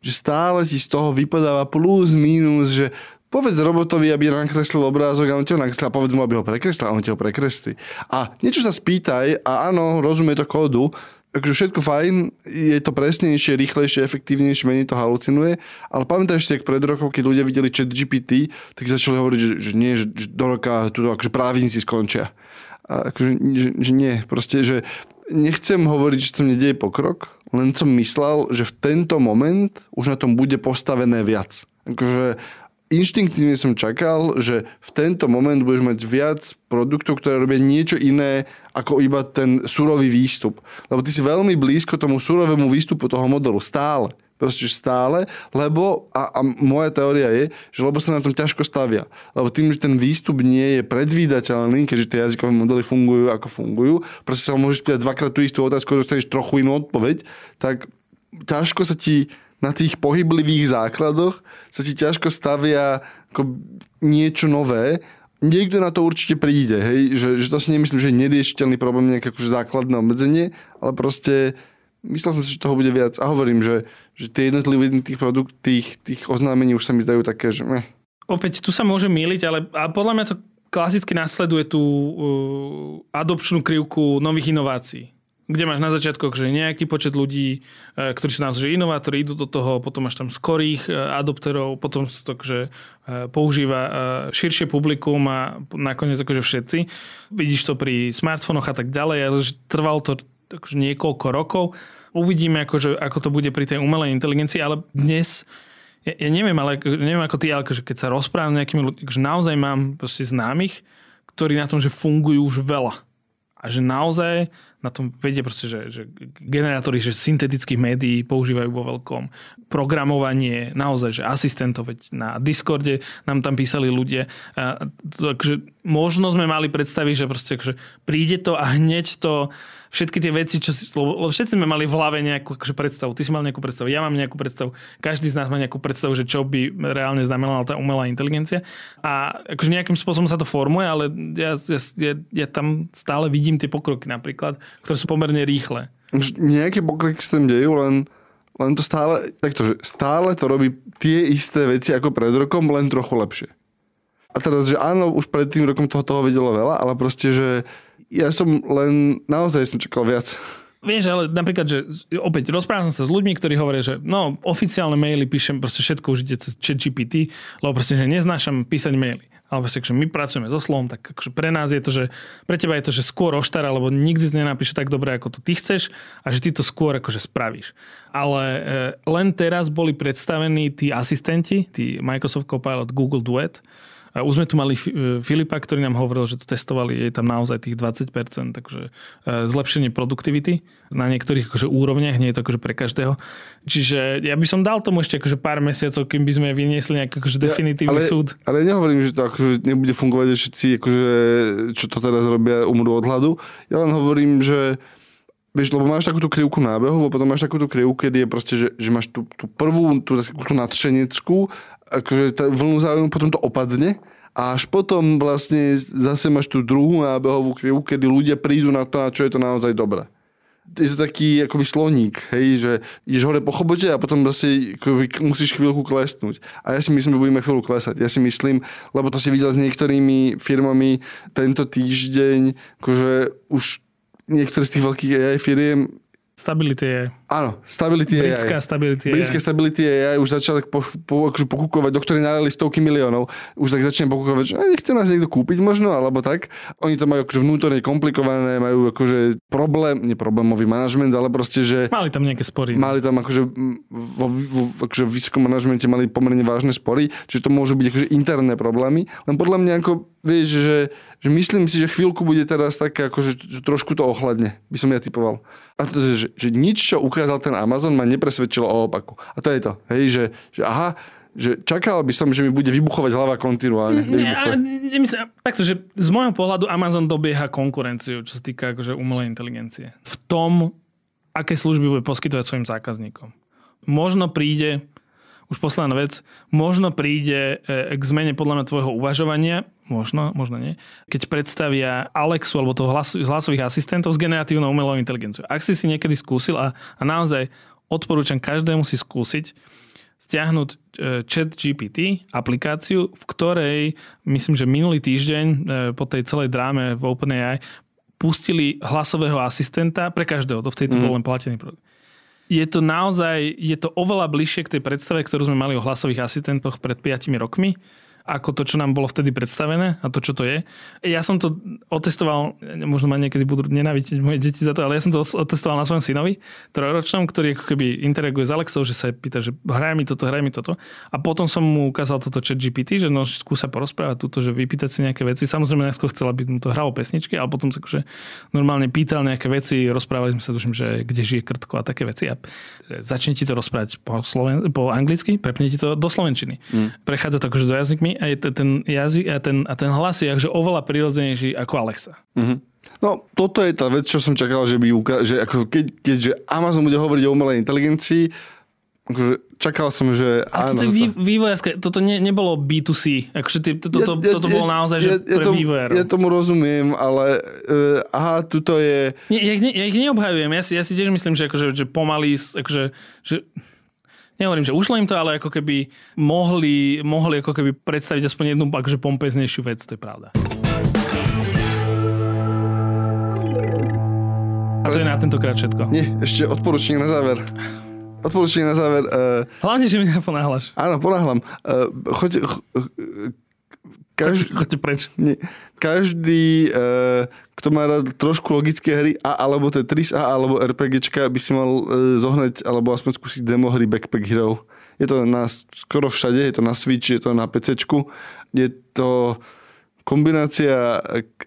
Že stále ti z toho vypadáva plus minus, že povedz robotovi, aby nakreslil obrázok a on ti ho nakreslil a povedz mu, aby ho prekreslil a on ti ho prekreslí. A niečo sa spýtaj a áno, rozumie to kódu, akože všetko fajn, je to presnejšie, rýchlejšie, efektívnejšie, menej to halucinuje, ale pamätáš si, ak pred rokom, keď ľudia videli chat GPT, tak začali hovoriť, že, že nie, že, do roka tu akože právnici skončia. A akože, že, že nie, proste, že nechcem hovoriť, že to nedieje pokrok, len som myslel, že v tento moment už na tom bude postavené viac. Akože inštinktívne som čakal, že v tento moment budeš mať viac produktov, ktoré robia niečo iné ako iba ten surový výstup. Lebo ty si veľmi blízko tomu surovému výstupu toho modelu. Stále. Proste stále, lebo, a, a moja teória je, že lebo sa na tom ťažko stavia. Lebo tým, že ten výstup nie je predvídateľný, keďže tie jazykové modely fungujú ako fungujú, proste sa môžeš spýtať dvakrát tú istú otázku dostaneš trochu inú odpoveď, tak ťažko sa ti na tých pohyblivých základoch sa ti ťažko stavia ako niečo nové. Niekto na to určite príde, hej? Že, že to si nemyslím, že je neriešiteľný problém, nejaké akože základné obmedzenie, ale proste myslel som si, že toho bude viac. A hovorím, že, že tie jednotlivé tých produkt, tých, tých oznámení už sa mi zdajú také, že... Meh. Opäť, tu sa môže míliť, ale a podľa mňa to klasicky nasleduje tú uh, adopčnú krivku nových inovácií kde máš na začiatku že nejaký počet ľudí, e, ktorí sú naozaj inovátori, idú do toho, potom máš tam skorých e, adopterov, potom sa to že e, používa širšie publikum a nakoniec akože všetci. Vidíš to pri smartfónoch a tak ďalej, ale trvalo to akože niekoľko rokov. Uvidíme, akože, ako to bude pri tej umelej inteligencii, ale dnes ja, ja neviem, ale neviem ako ty, ale akože keď sa rozprávam s nejakými ľuďmi, akože naozaj mám proste známych, ktorí na tom, že fungujú už veľa A že naozaj na tom vedie proste, že, že generátory že syntetických médií používajú vo veľkom. Programovanie, naozaj, že asistentov, veď na Discorde nám tam písali ľudia. A, takže možno sme mali predstaviť, že proste že príde to a hneď to všetky tie veci, čo si, lebo všetci sme mali v hlave nejakú akože predstavu. Ty si mal nejakú predstavu, ja mám nejakú predstavu, každý z nás má nejakú predstavu, že čo by reálne znamenala tá umelá inteligencia. A akože nejakým spôsobom sa to formuje, ale ja, ja, ja, ja tam stále vidím tie pokroky napríklad, ktoré sú pomerne rýchle. Nejaké pokroky sa tam dejú, len len to stále, takto, že stále to robí tie isté veci ako pred rokom, len trochu lepšie. A teraz, že áno, už pred tým rokom toho, toho vedelo veľa, ale proste, že ja som len, naozaj som čakal viac. Vieš, ale napríklad, že opäť rozprávam sa s ľuďmi, ktorí hovoria, že no, oficiálne maily píšem, proste všetko už ide cez ChatGPT, lebo proste, že neznášam písať maily alebo že my pracujeme so slovom, tak akože pre nás je to, že pre teba je to, že skôr oštar, alebo nikdy to nenapíše tak dobre, ako to ty chceš a že ty to skôr akože spravíš. Ale e, len teraz boli predstavení tí asistenti, tí Microsoft Copilot, Google Duet, už sme tu mali e, Filipa, ktorý nám hovoril, že to testovali, je tam naozaj tých 20%, takže e, zlepšenie produktivity na niektorých akože úrovniach, nie je to akože pre každého. Čiže ja by som dal tomu ešte akože pár mesiacov, kým by sme vyniesli nejaký akože definitívny ja, ale, súd. Ale nehovorím, že to akože nebude fungovať, že všetci, akože, čo to teraz robia, umrú od hladu. Ja len hovorím, že Vieš, lebo máš takúto krivku nábehov a potom máš takúto krivku, kedy je proste, že, že máš tú, tú prvú, tú, tú nadšeneckú akože tá vlnu záujmu potom to opadne a až potom vlastne zase máš tú druhú nábehovú krivu, kedy ľudia prídu na to, na čo je to naozaj dobré. Je to taký akoby sloník, hej, že ideš hore po chobote a potom zase akoby, musíš chvíľku klesnúť. A ja si myslím, že budeme chvíľu klesať. Ja si myslím, lebo to si videl s niektorými firmami tento týždeň, akože už niektoré z tých veľkých AI firiem Stability AI. Áno, Stability AI. Britská Stability AI. Britská Stability AI už začal tak po, po, akože pokúkovať, do ktorej nalili stovky miliónov. Už tak začne pokúkovať, že nechce nás niekto kúpiť možno, alebo tak. Oni to majú akože vnútorne komplikované, majú akože problém, nie problémový manažment, ale proste, že... Mali tam nejaké spory. No. Mali tam akože vo, vo akože v vysokom manažmente mali pomerne vážne spory, čiže to môžu byť akože interné problémy. Len podľa mňa ako vieš, že, že myslím si, že chvíľku bude teraz také, akože že trošku to ochladne, by som ja typoval. A to že, že nič, čo ukázal ten Amazon, ma nepresvedčilo o opaku. A to je to, hej, že, že aha, že čakal by som, že mi bude vybuchovať hlava kontinuálne. Nie, nemyslím, takto, že z môjho pohľadu Amazon dobieha konkurenciu, čo sa týka akože umelej inteligencie. V tom, aké služby bude poskytovať svojim zákazníkom. Možno príde už posledná vec, možno príde e, k zmene podľa mňa tvojho uvažovania, možno, možno nie, keď predstavia Alexu alebo toho hlas, hlasových asistentov s generatívnou umelou inteligenciou. Ak si si niekedy skúsil a, a naozaj odporúčam každému si skúsiť, stiahnuť e, chat GPT, aplikáciu, v ktorej, myslím, že minulý týždeň e, po tej celej dráme v OpenAI pustili hlasového asistenta pre každého, to vtedy to mm. bol len platený produkt je to naozaj, je to oveľa bližšie k tej predstave, ktorú sme mali o hlasových asistentoch pred 5 rokmi ako to, čo nám bolo vtedy predstavené a to, čo to je. Ja som to otestoval, možno ma niekedy budú nenávidieť moje deti za to, ale ja som to otestoval na svojom synovi, trojročnom, ktorý ako keby interaguje s Alexou, že sa pýta, že hraj mi toto, hraj mi toto. A potom som mu ukázal toto chat GPT, že no skúsa porozprávať túto, že vypýtať si nejaké veci. Samozrejme, najskôr chcela, aby mu to hralo pesničky, ale potom sa akože normálne pýtal nejaké veci, rozprávali sme sa, tuším, že kde žije krtko a také veci. A začne ti to rozprávať po, Sloven- po anglicky, prepne ti to do slovenčiny. Mm. Prechádza to akože do jazykmi a je to, ten jazyk a ten, a ten hlas je akože oveľa prirodzenejší ako Alexa. Mm-hmm. No, toto je tá vec, čo som čakal, že by uka- že ako keď, keďže Amazon bude hovoriť o umelej inteligencii, akože čakal som, že a áno. Toto je vý, vývojárske, toto ne, nebolo B2C, akože ty, to, to, ja, toto ja, bolo naozaj, že ja, pre ja vývojárov. Ja tomu rozumiem, ale uh, aha, tuto je... Nie, ja, ich ne, ja ich neobhajujem, ja si, ja si tiež myslím, že, akože, že pomaly, akože, že nehovorím, že ušlo im to, ale ako keby mohli, mohli ako keby predstaviť aspoň jednu akože pompeznejšiu vec, to je pravda. A to je na tentokrát všetko. Nie, ešte odporúčanie na záver. Odporúčanie na záver. Uh, Hlavne, že mi neponáhľaš. Áno, ponáhľam. Uh, choď, ch, Každý, Choďte preč. Nie, každý, uh, kto má rád trošku logické hry, a, alebo Tetris, a, alebo RPGčka, by si mal uh, zohnať, alebo aspoň skúsiť demo hry Backpack Hero. Je to na, skoro všade, je to na Switch, je to na PC. Je to kombinácia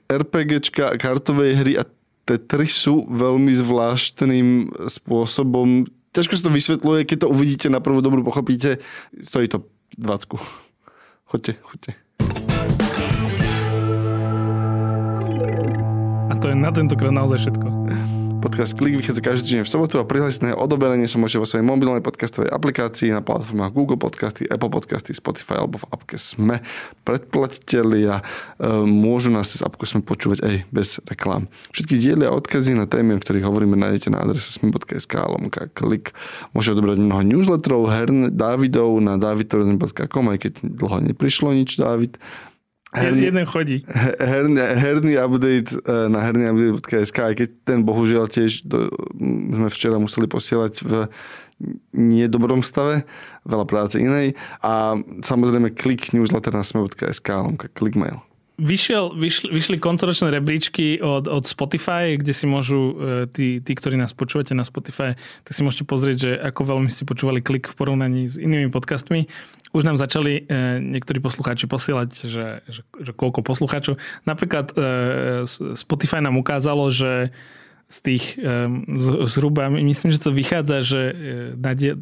RPGčka, kartovej hry a Tetrisu veľmi zvláštnym spôsobom. Ťažko sa to vysvetľuje, keď to uvidíte na prvú dobrú, pochopíte. Stojí to 20. Choďte, choďte. To je na tentokrát naozaj všetko. Podcast Klik vychádza každý týždeň v sobotu a prihlásiť na odoberanie sa môžete vo svojej mobilnej podcastovej aplikácii na platformách Google Podcasty, Apple Podcasty, Spotify alebo v appke Sme. Predplatitelia e, môžu nás cez appku Sme počúvať aj bez reklám. Všetky diely a odkazy na témy, o ktorých hovoríme, nájdete na adrese sme.sk lomka klik. Môžete odobrať mnoho newsletterov, hern Davidov na davidtorzen.com, aj keď dlho neprišlo nič, David. Herný, jeden chodí. Herný, herný update e, na hernyupdate.sk, aj keď ten bohužiaľ tiež do, sme včera museli posielať v nie dobrom stave, veľa práce inej. A samozrejme klik newsletter na sme.sk, lomka klikmail. Vyšiel, vyšli, vyšli koncoročné rebríčky od, od Spotify, kde si môžu e, tí, tí, ktorí nás počúvate na Spotify, tak si môžete pozrieť, že ako veľmi si počúvali klik v porovnaní s inými podcastmi. Už nám začali e, niektorí poslucháči posielať, že, že, že koľko poslucháčov. Napríklad e, Spotify nám ukázalo, že z tých zhruba, myslím, že to vychádza, že na diel,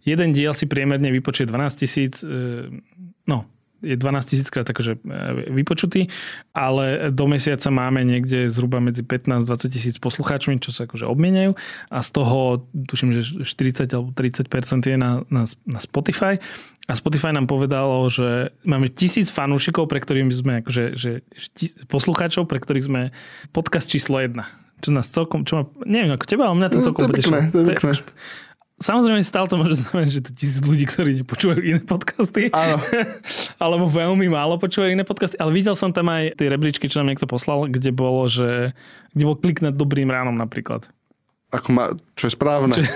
jeden diel si priemerne vypočuje 12 tisíc, no je 12 tisíc krát akože vypočutý, ale do mesiaca máme niekde zhruba medzi 15-20 tisíc poslucháčmi, čo sa akože obmieniajú a z toho tuším, že 40 alebo 30% je na, na, na Spotify a Spotify nám povedalo, že máme tisíc fanúšikov, pre ktorých sme akože, že, poslucháčov, pre ktorých sme podcast číslo jedna. Čo nás celkom, čo ma, neviem ako teba, ale mňa to celkom no, to pekné, to je pekné. Samozrejme, stále to môže znamenať, že to tisíc ľudí, ktorí nepočúvajú iné podcasty. Áno. Alebo veľmi málo počúvajú iné podcasty. Ale videl som tam aj tie rebríčky, čo nám niekto poslal, kde bolo, že kde bol klik nad dobrým ránom napríklad. Ako má, čo je správne. Čo...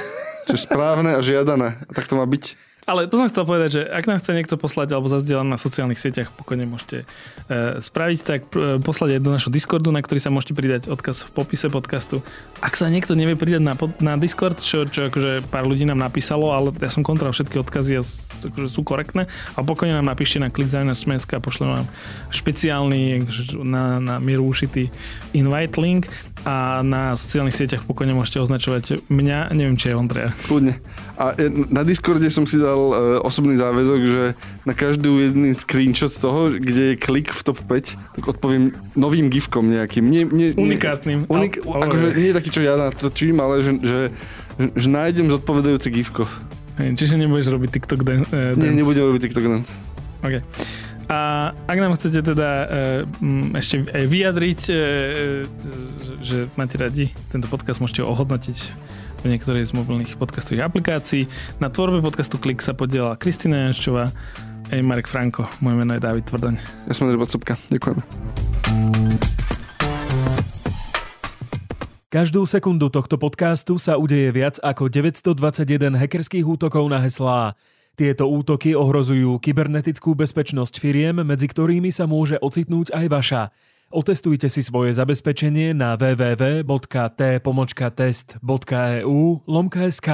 čo je správne a žiadané. Tak to má byť. Ale to som chcel povedať, že ak nám chce niekto poslať alebo zazdieľať na sociálnych sieťach, pokojne môžete e, spraviť tak, e, poslať aj do našho Discordu, na ktorý sa môžete pridať odkaz v popise podcastu. Ak sa niekto nevie pridať na, na Discord, čo, čo akože pár ľudí nám napísalo, ale ja som kontroloval všetky odkazy a akože sú korektné, a pokojne nám napíšte na klik a pošlem vám špeciálny akože na, na mieru ušitý invite link a na sociálnych sieťach pokojne môžete označovať mňa, neviem, či je Ondreja. Kľudne. A e, na Discorde som si dal osobný záväzok, že na každý jedný screenshot toho, kde je klik v top 5, tak odpoviem novým gifkom nejakým. Nie, nie, Unikátnym. Unik, al- akože nie taký, čo ja natočím, ale že, že, že, nájdem zodpovedajúce gifko. Hej, čiže nebudeš robiť TikTok dan- uh, dance? Nie, nebudem robiť TikTok dance. OK. A ak nám chcete teda uh, ešte vyjadriť, že máte radi tento podcast, môžete ho ohodnotiť v niektorej z mobilných podcastových aplikácií. Na tvorbe podcastu Klik sa podiela Kristina Janščová, aj Marek Franko. Moje meno je David Tvrdaň. Ja som Andrej Podsúbka. Ďakujem. Každú sekundu tohto podcastu sa udeje viac ako 921 hackerských útokov na heslá. Tieto útoky ohrozujú kybernetickú bezpečnosť firiem, medzi ktorými sa môže ocitnúť aj vaša. Otestujte si svoje zabezpečenie na www.t-test.eu lomka.sk.